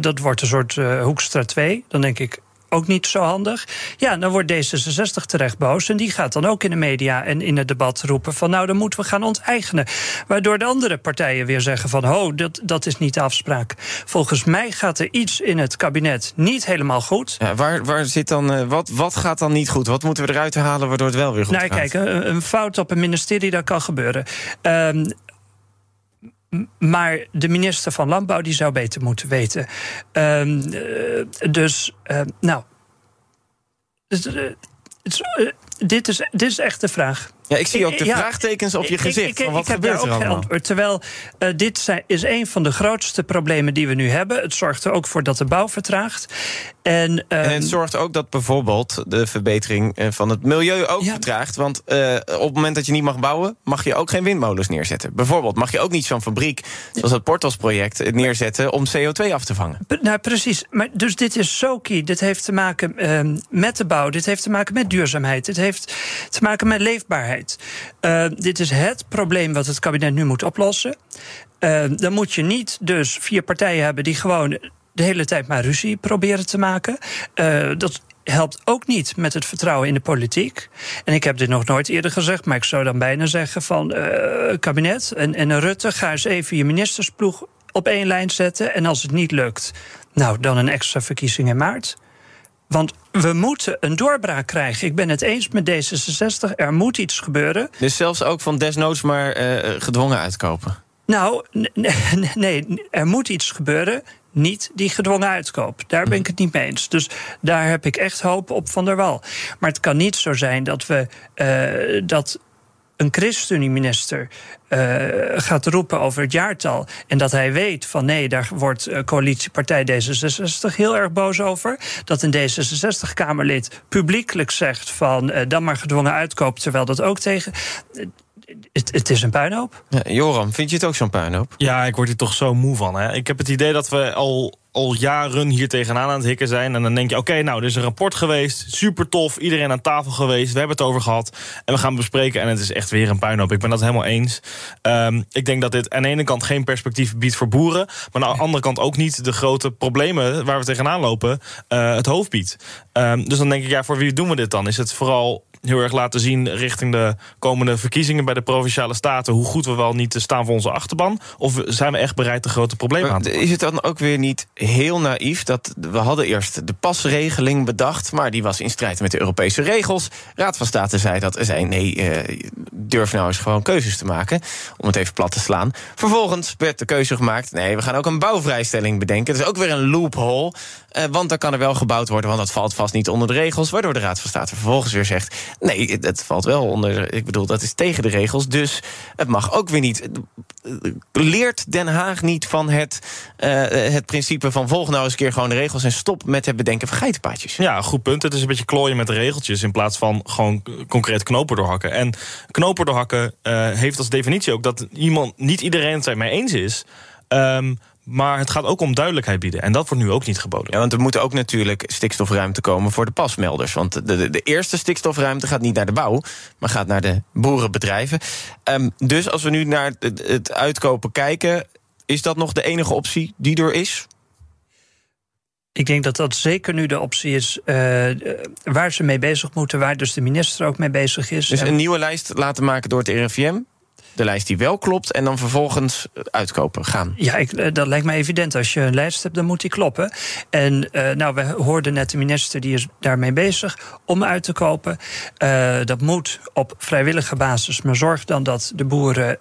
Speaker 5: Dat wordt een soort Hoekstra 2. Dan denk ik, ook niet zo handig. Ja, dan wordt D66 terecht boos. En die gaat dan ook in de media en in het debat roepen van nou, dan moeten we gaan onteigenen. Waardoor de andere partijen weer zeggen van ho, dat, dat is niet de afspraak. Volgens mij gaat er iets in het kabinet niet helemaal goed.
Speaker 2: Ja, waar, waar zit dan, uh, wat, wat gaat dan niet goed? Wat moeten we eruit halen waardoor het wel weer goed
Speaker 5: nou,
Speaker 2: gaat?
Speaker 5: Kijk, een, een fout op een ministerie, dat kan gebeuren. Um, maar de minister van Landbouw die zou beter moeten weten. Um, uh, dus, uh, nou. Uh, dit, is, dit is echt de vraag.
Speaker 2: Ja, ik zie ook de ja, vraagtekens op je gezicht.
Speaker 5: Ik,
Speaker 2: wat
Speaker 5: ik heb
Speaker 2: gebeurt
Speaker 5: daar ook
Speaker 2: er
Speaker 5: geen antwoord. Terwijl uh, dit zijn, is een van de grootste problemen die we nu hebben. Het zorgt er ook voor dat de bouw vertraagt. En, um,
Speaker 2: en het zorgt ook dat bijvoorbeeld de verbetering eh, van het milieu ook ja. vertraagt. Want uh, op het moment dat je niet mag bouwen, mag je ook geen windmolens neerzetten. Bijvoorbeeld mag je ook niet zo'n fabriek, zoals het Portos-project, neerzetten om CO2 af te vangen.
Speaker 5: Nou, precies. Maar dus dit is zo key. Dit heeft te maken uh, met de bouw. Dit heeft te maken met duurzaamheid. Dit heeft te maken met leefbaarheid. Uh, dit is het probleem wat het kabinet nu moet oplossen. Uh, dan moet je niet dus vier partijen hebben die gewoon de hele tijd maar ruzie proberen te maken. Uh, dat helpt ook niet met het vertrouwen in de politiek. En ik heb dit nog nooit eerder gezegd, maar ik zou dan bijna zeggen van kabinet en, en Rutte, ga eens even je ministersploeg op één lijn zetten. En als het niet lukt, nou dan een extra verkiezing in maart. Want we moeten een doorbraak krijgen. Ik ben het eens met D66. Er moet iets gebeuren.
Speaker 2: Dus zelfs ook van desnoods maar uh, gedwongen uitkopen?
Speaker 5: Nou, nee, er moet iets gebeuren. Niet die gedwongen uitkoop. Daar ben ik het niet mee eens. Dus daar heb ik echt hoop op van der Wal. Maar het kan niet zo zijn dat we uh, dat een ChristenUnie-minister uh, gaat roepen over het jaartal. en dat hij weet van nee, daar wordt uh, coalitiepartij D66 heel erg boos over. Dat een D66-Kamerlid publiekelijk zegt van dan maar gedwongen uitkoop, terwijl dat ook tegen. Het, het, is een puinhoop.
Speaker 2: Ja, Joram, vind je het ook zo'n puinhoop?
Speaker 3: Ja, ik word hier toch zo moe van. Hè? Ik heb het idee dat we al al jaren hier tegenaan aan het hikken zijn. En dan denk je, oké, okay, nou, er is een rapport geweest. Super tof, iedereen aan tafel geweest. We hebben het over gehad. En we gaan bespreken. En het is echt weer een puinhoop. Ik ben dat helemaal eens. Um, ik denk dat dit aan de ene kant geen perspectief biedt voor boeren. Maar aan de andere kant ook niet de grote problemen waar we tegenaan lopen. Uh, het hoofd biedt. Um, dus dan denk ik, ja, voor wie doen we dit dan? Is het vooral heel erg laten zien richting de komende verkiezingen bij de provinciale staten hoe goed we wel niet staan voor onze achterban? Of zijn we echt bereid de grote problemen aan te pakken?
Speaker 2: Is het dan ook weer niet heel naïef dat we hadden eerst de pasregeling bedacht, maar die was in strijd met de Europese regels. Raad van State zei dat zei nee, uh, durf nou eens gewoon keuzes te maken, om het even plat te slaan. Vervolgens werd de keuze gemaakt, nee, we gaan ook een bouwvrijstelling bedenken. Dat is ook weer een loophole, uh, want dan kan er wel gebouwd worden, want dat valt vast niet onder de regels, waardoor de Raad van State vervolgens weer zegt, nee, dat valt wel onder, ik bedoel, dat is tegen de regels, dus het mag ook weer niet. Leert Den Haag niet van het, uh, het principe van volg nou eens een keer gewoon de regels en stop met het bedenken van geitenpaadjes.
Speaker 3: Ja, goed punt. Het is een beetje klooien met de regeltjes in plaats van gewoon concreet knopen doorhakken. En knopen doorhakken uh, heeft als definitie ook dat iemand, niet iedereen het er mee eens is. Um, maar het gaat ook om duidelijkheid bieden. En dat wordt nu ook niet geboden.
Speaker 2: Ja, want er moet ook natuurlijk stikstofruimte komen voor de pasmelders. Want de, de, de eerste stikstofruimte gaat niet naar de bouw, maar gaat naar de boerenbedrijven. Um, dus als we nu naar het, het uitkopen kijken, is dat nog de enige optie die er is?
Speaker 5: Ik denk dat dat zeker nu de optie is uh, waar ze mee bezig moeten, waar dus de minister ook mee bezig is.
Speaker 2: Dus een nieuwe lijst laten maken door het RIVM? De lijst die wel klopt en dan vervolgens uitkopen gaan.
Speaker 5: Ja, ik, dat lijkt me evident. Als je een lijst hebt, dan moet die kloppen. En uh, nou, we hoorden net de minister, die is daarmee bezig om uit te kopen. Uh, dat moet op vrijwillige basis, maar zorg dan dat de boeren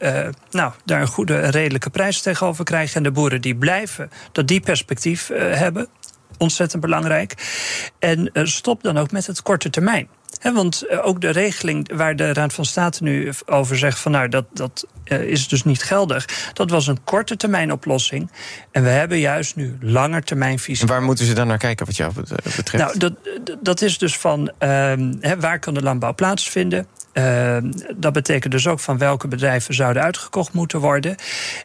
Speaker 5: nou, daar een goede, redelijke prijs tegenover krijgen. En de boeren die blijven, dat die perspectief hebben ontzettend belangrijk. En stop dan ook met het korte termijn. Want eh, ook de regeling waar de Raad van State nu over zegt van nou dat, dat uh, is dus niet geldig. Dat was een korte termijn oplossing. En we hebben juist nu langer termijn visie.
Speaker 2: En waar moeten ze dan naar kijken wat jou betreft?
Speaker 5: Nou, dat, dat is dus van uh, waar kan de landbouw plaatsvinden? Uh, dat betekent dus ook van welke bedrijven zouden uitgekocht moeten worden.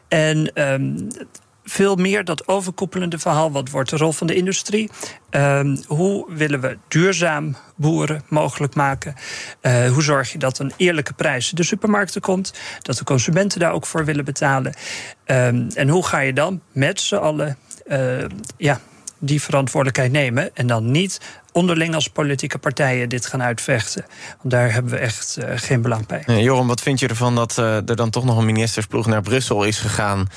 Speaker 5: En um, veel meer dat overkoepelende verhaal. Wat wordt de rol van de industrie? Uh, hoe willen we duurzaam boeren mogelijk maken? Uh, hoe zorg je dat een eerlijke prijs de supermarkten komt? Dat de consumenten daar ook voor willen betalen? Uh, en hoe ga je dan met z'n allen uh, ja, die verantwoordelijkheid nemen? En dan niet onderling als politieke partijen dit gaan uitvechten. Want daar hebben we echt uh, geen belang bij.
Speaker 2: Joram, wat vind je ervan dat er dan toch nog een ministersploeg naar Brussel is gegaan?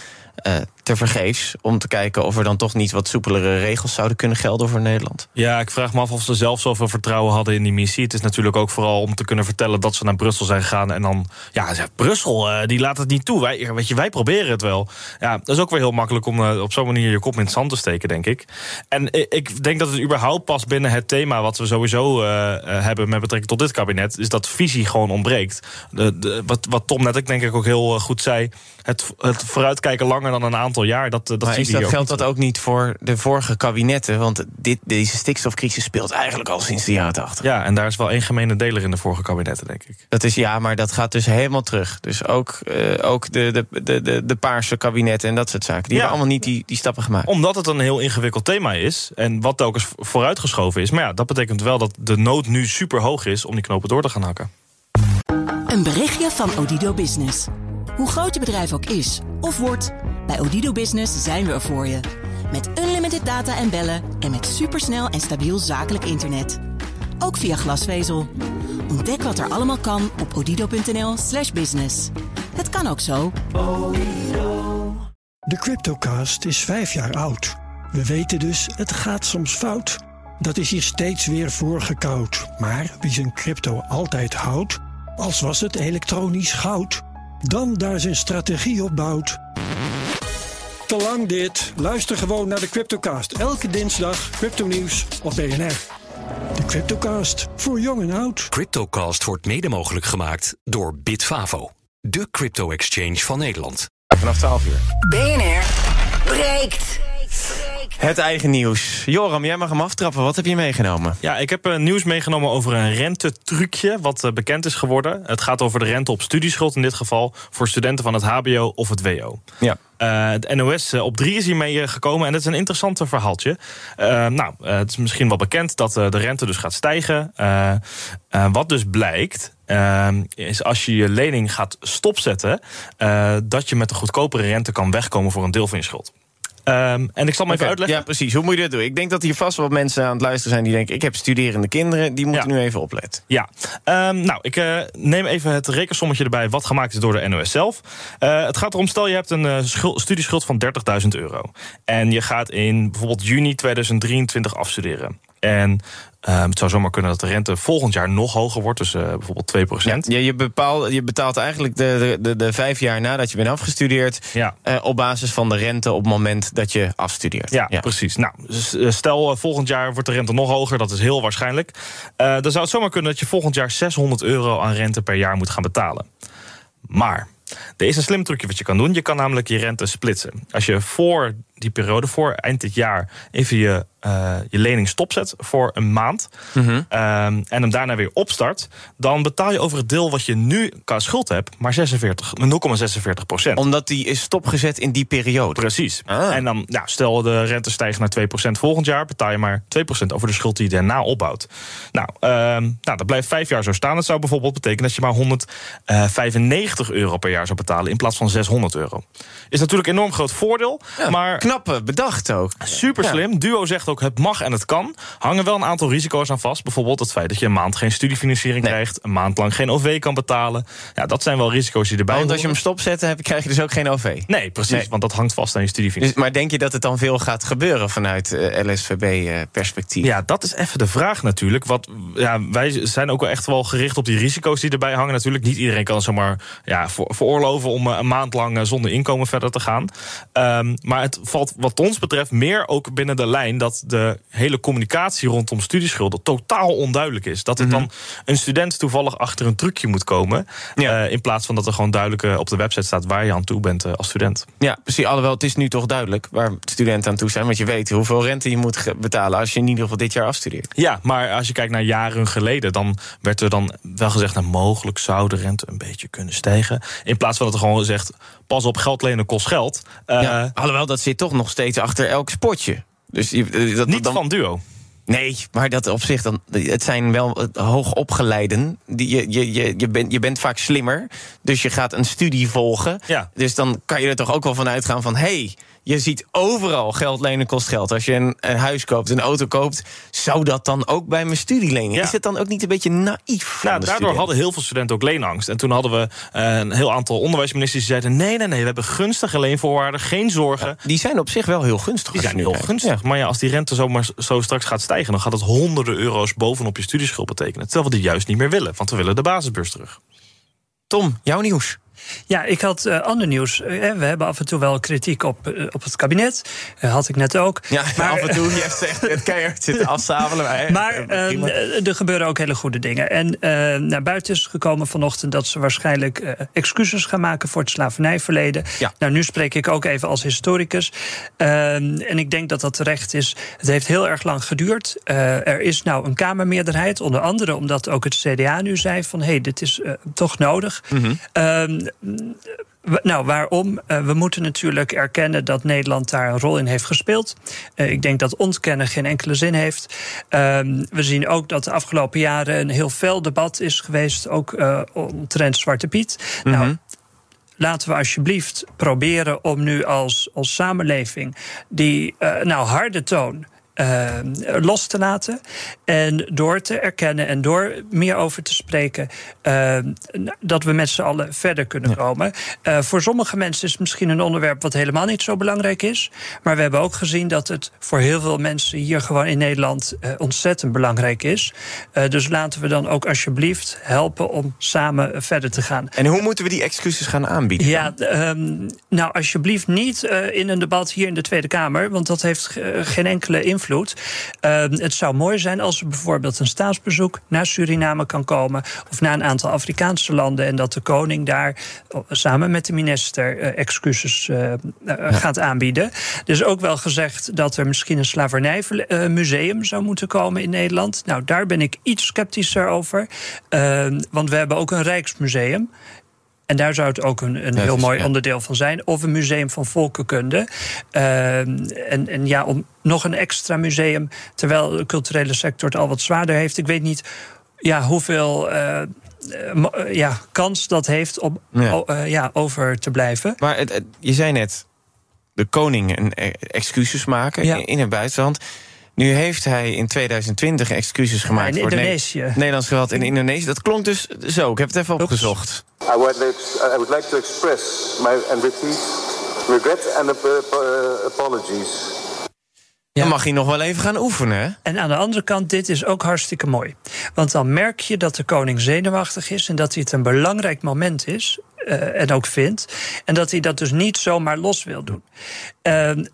Speaker 2: Uh, tevergeefs om te kijken of er dan toch niet wat soepelere regels zouden kunnen gelden voor Nederland.
Speaker 3: Ja, ik vraag me af of ze zelf zoveel vertrouwen hadden in die missie. Het is natuurlijk ook vooral om te kunnen vertellen dat ze naar Brussel zijn gegaan en dan, ja, Brussel, uh, die laat het niet toe. Wij, weet je, wij proberen het wel. Ja, dat is ook weer heel makkelijk om uh, op zo'n manier je kop in het zand te steken, denk ik. En ik denk dat het überhaupt past binnen het thema wat we sowieso hebben met betrekking tot dit kabinet, is dat visie gewoon ontbreekt. De, wat Tom net ik denk ik ook heel goed zei, het, het vooruitkijken langer dan een aantal jaar. Dat, dat,
Speaker 2: maar is dat, geldt dat ook niet voor de vorige kabinetten? Want dit, deze stikstofcrisis speelt eigenlijk al sinds de jaren 80.
Speaker 3: Ja, en daar is wel één gemene deler in de vorige kabinetten, denk ik.
Speaker 2: Dat is ja, maar dat gaat dus helemaal terug. Dus ook, uh, ook de, de, de, de, de paarse kabinetten en dat soort zaken. Die ja. hebben allemaal niet die, die stappen gemaakt.
Speaker 3: Omdat het een heel ingewikkeld thema is. En wat telkens vooruitgeschoven is. Maar ja, dat betekent wel dat de nood nu super hoog is om die knopen door te gaan hakken.
Speaker 10: Een berichtje van Odido Business. Hoe groot je bedrijf ook is of wordt, bij Odido Business zijn we er voor je. Met unlimited data en bellen en met supersnel en stabiel zakelijk internet. Ook via glasvezel. Ontdek wat er allemaal kan op odido.nl/slash business. Het kan ook zo.
Speaker 11: De Cryptocast is vijf jaar oud. We weten dus, het gaat soms fout. Dat is hier steeds weer voorgekoud. Maar wie zijn crypto altijd houdt, als was het elektronisch goud, dan daar zijn strategie op bouwt. Te lang dit. Luister gewoon naar de Cryptocast. Elke dinsdag crypto nieuws op BNR. De Cryptocast, voor jong en oud.
Speaker 12: Cryptocast wordt mede mogelijk gemaakt door Bitfavo. De crypto-exchange van Nederland.
Speaker 2: Vanaf 12 uur.
Speaker 1: BNR breekt.
Speaker 2: Het eigen nieuws. Joram, jij mag hem aftrappen. Wat heb je meegenomen?
Speaker 3: Ja, ik heb uh, nieuws meegenomen over een rentetrucje... wat uh, bekend is geworden. Het gaat over de rente op studieschuld in dit geval... voor studenten van het hbo of het wo.
Speaker 2: Ja.
Speaker 3: Uh, het NOS op 3 is hiermee gekomen en dat is een interessant verhaaltje. Uh, nou, uh, het is misschien wel bekend dat de rente dus gaat stijgen. wat dus blijkt, is als je je lening gaat stopzetten... dat je met een goedkopere rente kan wegkomen voor een deel van je schuld. Um, en ik zal me even uitleggen.
Speaker 2: Ja, precies. Hoe moet je dat doen? Ik denk dat hier vast wel mensen aan het luisteren zijn die denken: ik heb studerende kinderen, die moeten ja. nu even opletten.
Speaker 3: Ja, um, nou, ik uh, neem even het rekensommetje erbij wat gemaakt is door de NOS zelf. Uh, het gaat erom: stel je hebt een uh, schuld, studieschuld van 30.000 euro. En je gaat in bijvoorbeeld juni 2023 afstuderen. En Um, het zou zomaar kunnen dat de rente volgend jaar nog hoger wordt, dus uh, bijvoorbeeld 2 procent.
Speaker 2: Ja, je, bepaalt, je betaalt eigenlijk de, de, de, vijf jaar nadat je bent afgestudeerd...
Speaker 3: Ja.
Speaker 2: Uh, op basis van de rente op het moment dat je afstudeert.
Speaker 3: Ja, ja. precies. Nou, dus, stel uh, volgend jaar wordt de rente nog hoger, dat is heel waarschijnlijk. dan zou het zomaar kunnen dat je volgend jaar 600 euro aan rente per jaar moet gaan betalen. Maar er is een slim trucje wat je kan doen. Je kan namelijk je rente splitsen. Als je voor die periode, voor eind dit jaar, even je, uh, je lening stopzet voor een maand.
Speaker 2: Mm -hmm.
Speaker 3: um, en hem daarna weer opstart. Dan betaal je over het deel wat je nu qua schuld hebt, maar 0,46 procent.
Speaker 2: Omdat die is stopgezet in die periode.
Speaker 3: Precies.
Speaker 2: Ah.
Speaker 3: En dan, nou, stel de rente stijgt naar 2 procent volgend jaar, betaal je maar 2 procent over de schuld die je daarna opbouwt. Nou, um, nou, dat blijft vijf jaar zo staan. Dat zou bijvoorbeeld betekenen dat je maar 195 euro per jaar zou betalen in plaats van 600 euro. Is natuurlijk een enorm groot voordeel,
Speaker 2: ja,
Speaker 3: maar
Speaker 2: knappe bedacht ook.
Speaker 3: Super slim. Ja. Duo zegt ook het mag en het kan. Hangen wel een aantal risico's aan vast. Bijvoorbeeld het feit dat je een maand geen studiefinanciering nee. krijgt. Een maand lang geen OV kan betalen. Ja, dat zijn wel risico's die erbij
Speaker 2: Want als je hem stopzet, heb, krijg je dus ook geen OV.
Speaker 3: Nee, precies. Nee. Want dat hangt vast aan je studiefinanciering.
Speaker 2: Dus, maar denk je dat het dan veel gaat gebeuren vanuit uh, LSVB-perspectief?
Speaker 3: Uh, ja, dat is even de vraag natuurlijk. Wat, ja, wij zijn ook wel echt wel gericht op die risico's die erbij hangen. Natuurlijk, niet iedereen kan zomaar ja, voor, veroorloven om uh, een maand lang zonder inkomen verder te gaan. Um, maar het valt valt wat ons betreft meer ook binnen de lijn... dat de hele communicatie rondom studieschulden totaal onduidelijk is. Dat het
Speaker 2: Mhm.
Speaker 3: dan een student toevallig achter een trucje moet komen... eh, in plaats van dat er gewoon duidelijk eh, op de website staat... waar je aan toe bent eh, als student.
Speaker 2: Ja, precies. Alhoewel, het is nu toch duidelijk waar studenten aan toe zijn. Want je weet hoeveel rente je moet betalen als je in ieder geval dit jaar afstudeert.
Speaker 3: Ja, maar als je kijkt naar jaren geleden... dan werd er dan wel gezegd... Nou, mogelijk zou de rente een beetje kunnen stijgen. In plaats van dat er gewoon gezegd... pas op, geld lenen kost geld.
Speaker 2: Ja, alhoewel, dat zit toch nog steeds achter elk spotje. Dus je, eh, dat,
Speaker 3: Niet
Speaker 2: dan,
Speaker 3: van duo.
Speaker 2: Nee, maar dat op zich dan. Het zijn wel eh, hoogopgeleiden. Die, je, je, je, je, bent, je bent vaak slimmer. Dus je gaat een studie volgen.
Speaker 3: Ja.
Speaker 2: Dus dan kan je er toch ook wel van uitgaan van. hey, je ziet overal geld lenen kost geld. Als je een, een huis koopt, een auto koopt, zou dat dan ook bij mijn studie lenen?
Speaker 3: Ja.
Speaker 2: Is het dan ook niet een beetje naïef? van
Speaker 3: Nou, daardoor
Speaker 2: student?
Speaker 3: hadden heel veel studenten ook leenangst. En toen hadden we eh, een heel aantal onderwijsministers die zeiden... nee, nee, nee, we hebben gunstige leenvoorwaarden, geen zorgen.
Speaker 2: Die zijn op zich wel heel gunstig.
Speaker 3: Die zijn heel
Speaker 2: kijkt.
Speaker 3: gunstig. Maar ja, als die rente zomaar zo straks gaat stijgen... dan gaat het honderden euro's bovenop je studieschuld betekenen. Terwijl we die juist niet meer willen, want we willen de basisbeurs terug.
Speaker 2: Tom, jouw nieuws.
Speaker 5: Ja, ik had eh, ander nieuws. Eh, we hebben af en toe wel kritiek op, eh, op het kabinet. Had ik net ook.
Speaker 2: Ja, af en toe. Je hebt echt het keihard zitten afzabelen. Maar,
Speaker 5: Maar er gebeuren ook hele goede dingen. En naar buiten is gekomen vanochtend dat ze waarschijnlijk excuses gaan maken voor het slavernijverleden.
Speaker 2: Ja.
Speaker 5: Nou, nu spreek ik ook even als historicus. Eh, en ik denk dat dat terecht is. Het heeft heel erg lang geduurd. Er is nou een Kamermeerderheid, onder andere omdat ook het CDA nu zei van hé, hey, dit is toch nodig. Ehm, w- nou, waarom? Eh, we moeten natuurlijk erkennen dat Nederland daar een rol in heeft gespeeld. Eh, ik denk dat ontkennen geen enkele zin heeft. Ehm, we zien ook dat de afgelopen jaren een heel fel debat is geweest, ook eh omtrent Zwarte Piet.
Speaker 2: Mhm.
Speaker 5: Nou, laten we alsjeblieft proberen om nu als, als samenleving die eh, nou, harde toon. Eh, los te laten en door te erkennen en door meer over te spreken, eh, dat we met z'n allen verder kunnen komen. Eh, voor sommige mensen is het misschien een onderwerp wat helemaal niet zo belangrijk is, maar we hebben ook gezien dat het voor heel veel mensen hier gewoon in Nederland eh, ontzettend belangrijk is. Eh, dus laten we dan ook alsjeblieft helpen om samen verder te gaan.
Speaker 2: En hoe moeten we die excuses gaan aanbieden?
Speaker 5: Ja, ehm, nou alsjeblieft niet in een debat hier in de Tweede Kamer, want dat heeft geen enkele invloed. Ehm, het zou mooi zijn als er bijvoorbeeld een staatsbezoek naar Suriname kan komen of naar een aantal Afrikaanse landen en dat de koning daar oh, samen met de minister eh, excuses eh, eh, gaat aanbieden. Er is ook wel gezegd dat er misschien een slavernijmuseum zou moeten komen in Nederland. Nou, daar ben ik iets sceptischer over, Ehm, want we hebben ook een Rijksmuseum. En daar zou het ook een, een heel
Speaker 2: is-
Speaker 5: mooi
Speaker 2: ja.
Speaker 5: onderdeel van zijn. Of een museum van volkenkunde. Ehm, en, en ja, om nog een extra museum, terwijl de culturele sector het al wat zwaarder heeft. Ik weet niet ja, hoeveel eh, eh, eh, ja, kans dat heeft om
Speaker 2: Ja.
Speaker 5: ja, over te blijven.
Speaker 2: Maar het, het- je zei net, de koning een excuses maken
Speaker 5: Ja.
Speaker 2: in het buitenland. Nu heeft hij in 2020 excuses gemaakt
Speaker 5: in
Speaker 2: voor het
Speaker 5: Indonesië.
Speaker 2: Ne- Nederlands geweld in Indonesië. Dat klonk dus zo. Ik heb het even opgezocht.
Speaker 22: I would, like, I would like to express my and repeat regret and ap- ap- apologies.
Speaker 2: Dan mag hij nog wel even gaan oefenen. hè?
Speaker 5: En aan de andere kant, dit is ook hartstikke mooi. Want dan merk je dat de koning zenuwachtig is en dat hij het een belangrijk moment is. eh, en ook vindt. En dat hij dat dus niet zomaar los wil doen. Ehm, eh,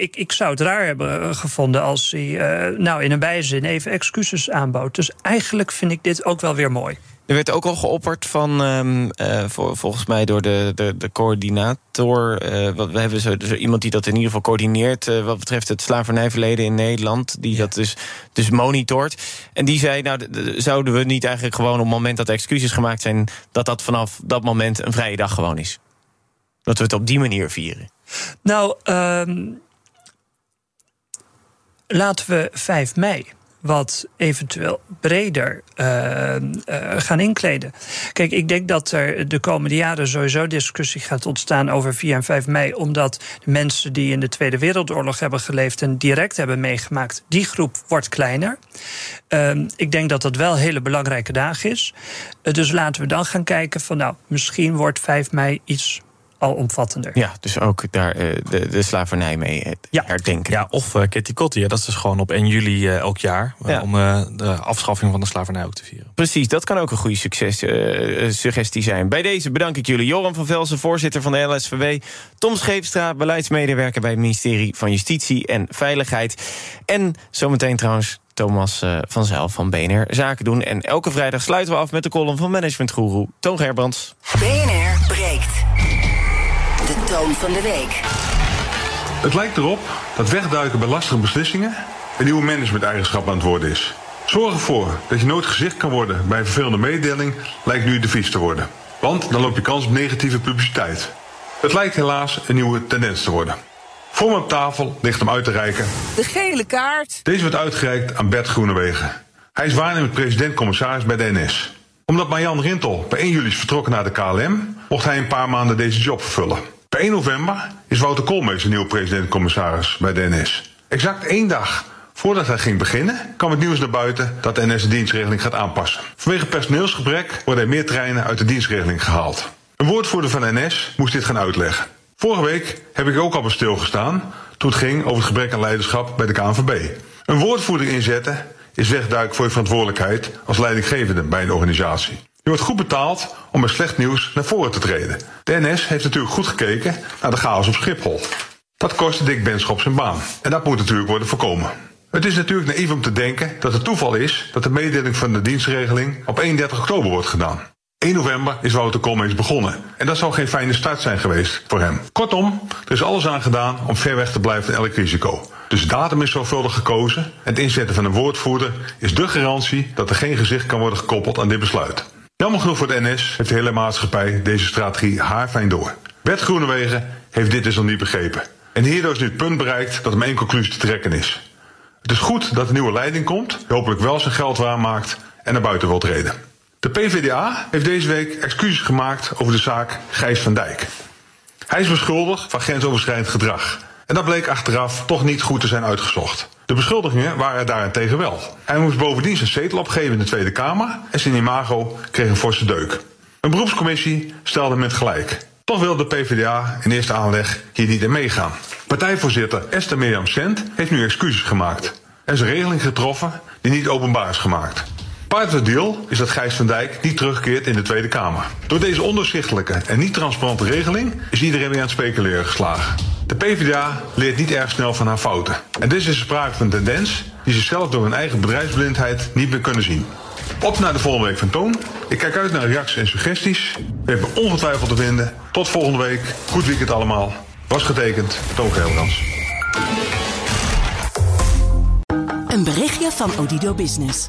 Speaker 5: ik, ik zou het raar hebben eh, gevonden als hij eh, nou in een bijzin even excuses aanbouwt. Dus eigenlijk vind ik dit ook wel weer mooi.
Speaker 2: Er werd ook al geopperd van, ehm, eh, vol- volgens mij door de, de, de coördinator. wat- we hebben zo, zo iemand die dat in ieder geval coördineert. eh, wat betreft het slavernijverleden in Nederland. Die dat dus, dus monitort. En die zei: Nou, zouden we niet eigenlijk gewoon op het moment dat er excuses gemaakt zijn. dat dat vanaf dat moment een vrije dag gewoon is? Dat we het op die manier vieren.
Speaker 5: Nou, ehm, laten we 5 mei wat eventueel breder eh, eh, gaan inkleden. Kijk, ik denk dat er de komende jaren sowieso discussie gaat ontstaan over 4 en 5 mei, omdat de mensen die in de Tweede Wereldoorlog hebben geleefd en direct hebben meegemaakt, die groep wordt kleiner. Ehm, ik denk dat dat wel een hele belangrijke dag is. Eh, dus laten we dan gaan kijken van, nou, misschien wordt 5 mei iets alomvattender.
Speaker 2: Ja, dus ook daar eh, de, de slavernij mee eh, herdenken.
Speaker 3: Ja, of uh, Kitty Kotti, dat is dus gewoon op 1 juli uh, elk jaar...
Speaker 2: Ja.
Speaker 3: om uh, de afschaffing van de slavernij ook te vieren.
Speaker 2: Precies, dat kan ook een goede succes, uh, suggestie zijn. Bij deze bedank ik jullie. Joram van Velsen, voorzitter van de LSVW. Tom Scheepstra, beleidsmedewerker bij het ministerie van Justitie en Veiligheid. En zometeen trouwens Thomas van Zijl van BNR Zaken doen. En elke vrijdag sluiten we af met de column van managementgoeroe Toon Gerbrands.
Speaker 1: BNR breekt. Van de week.
Speaker 23: Het lijkt erop dat wegduiken bij lastige beslissingen... een nieuwe managementeigenschap aan het worden is. Zorg ervoor dat je nooit gezicht kan worden bij een vervelende mededeling... lijkt nu de vies te worden. Want dan loop je kans op negatieve publiciteit. Het lijkt helaas een nieuwe tendens te worden. Voor me op tafel ligt hem uit te reiken.
Speaker 1: De gele kaart.
Speaker 23: Deze wordt uitgereikt aan Bert Groenewegen. Hij is waarnemend president-commissaris bij de NS. Omdat Marjan Rintel per 1 juli is vertrokken naar de KLM... mocht hij een paar maanden deze job vervullen. Per 1 november is Wouter Koolmees een nieuwe president-commissaris bij de NS. Exact één dag voordat hij ging beginnen... kwam het nieuws naar buiten dat de NS de dienstregeling gaat aanpassen. Vanwege personeelsgebrek worden er meer treinen uit de dienstregeling gehaald. Een woordvoerder van de NS moest dit gaan uitleggen. Vorige week heb ik ook al bij stilgestaan toen het ging over het gebrek aan leiderschap bij de KNVB. Een woordvoerder inzetten is wegduik voor je verantwoordelijkheid als leidinggevende bij een organisatie. Je wordt goed betaald om met slecht nieuws naar voren te treden. De NS heeft natuurlijk goed gekeken naar de chaos op Schiphol. Dat kostte Dick Benschop zijn baan. En dat moet natuurlijk worden voorkomen. Het is natuurlijk naïef om te denken dat het toeval is dat de mededeling van de dienstregeling op 31 oktober wordt gedaan. 1 november is Wouter Koolmees begonnen. En dat zou geen fijne start zijn geweest voor hem. Kortom, er is alles aan gedaan om ver weg te blijven van elk risico. Dus datum is zorgvuldig gekozen. En het inzetten van een woordvoerder is de garantie dat er geen gezicht kan worden gekoppeld aan dit besluit. Jammer genoeg voor de NS heeft de hele maatschappij deze strategie haarfijn door. Bert Groenewegen heeft dit dus nog niet begrepen. En hierdoor is nu het punt bereikt dat er maar één conclusie te trekken is. Het is goed dat er nieuwe leiding komt, hopelijk wel zijn geld waarmaakt en naar buiten wilt reden. De PvdA heeft deze week excuses gemaakt over de zaak Gijs van Dijk. Hij is beschuldigd van grensoverschrijdend gedrag. En dat bleek achteraf toch niet goed te zijn uitgezocht. De beschuldigingen waren daarentegen wel. Hij moest bovendien zijn zetel opgeven in de Tweede Kamer en zijn imago kreeg een forse deuk. Een beroepscommissie stelde met gelijk. Toch wilde de PvdA in eerste aanleg hier niet in meegaan. Partijvoorzitter Esther Mirjam Sent heeft nu excuses gemaakt. Er is een regeling getroffen die niet openbaar is gemaakt. Part of the deal is dat Gijs van Dijk niet terugkeert in de Tweede Kamer. Door deze ondoorzichtelijke en niet transparante regeling is iedereen weer aan het speculeren geslagen. De PvdA leert niet erg snel van haar fouten. En dit is sprake van een tendens die ze zelf door hun eigen bedrijfsblindheid niet meer kunnen zien. Op naar de volgende week van Toon. Ik kijk uit naar reacties en suggesties. We hebben ongetwijfeld te vinden. Tot volgende week. Goed weekend allemaal. Was getekend, Toon Geelbrans.
Speaker 10: Een berichtje van Odido Business.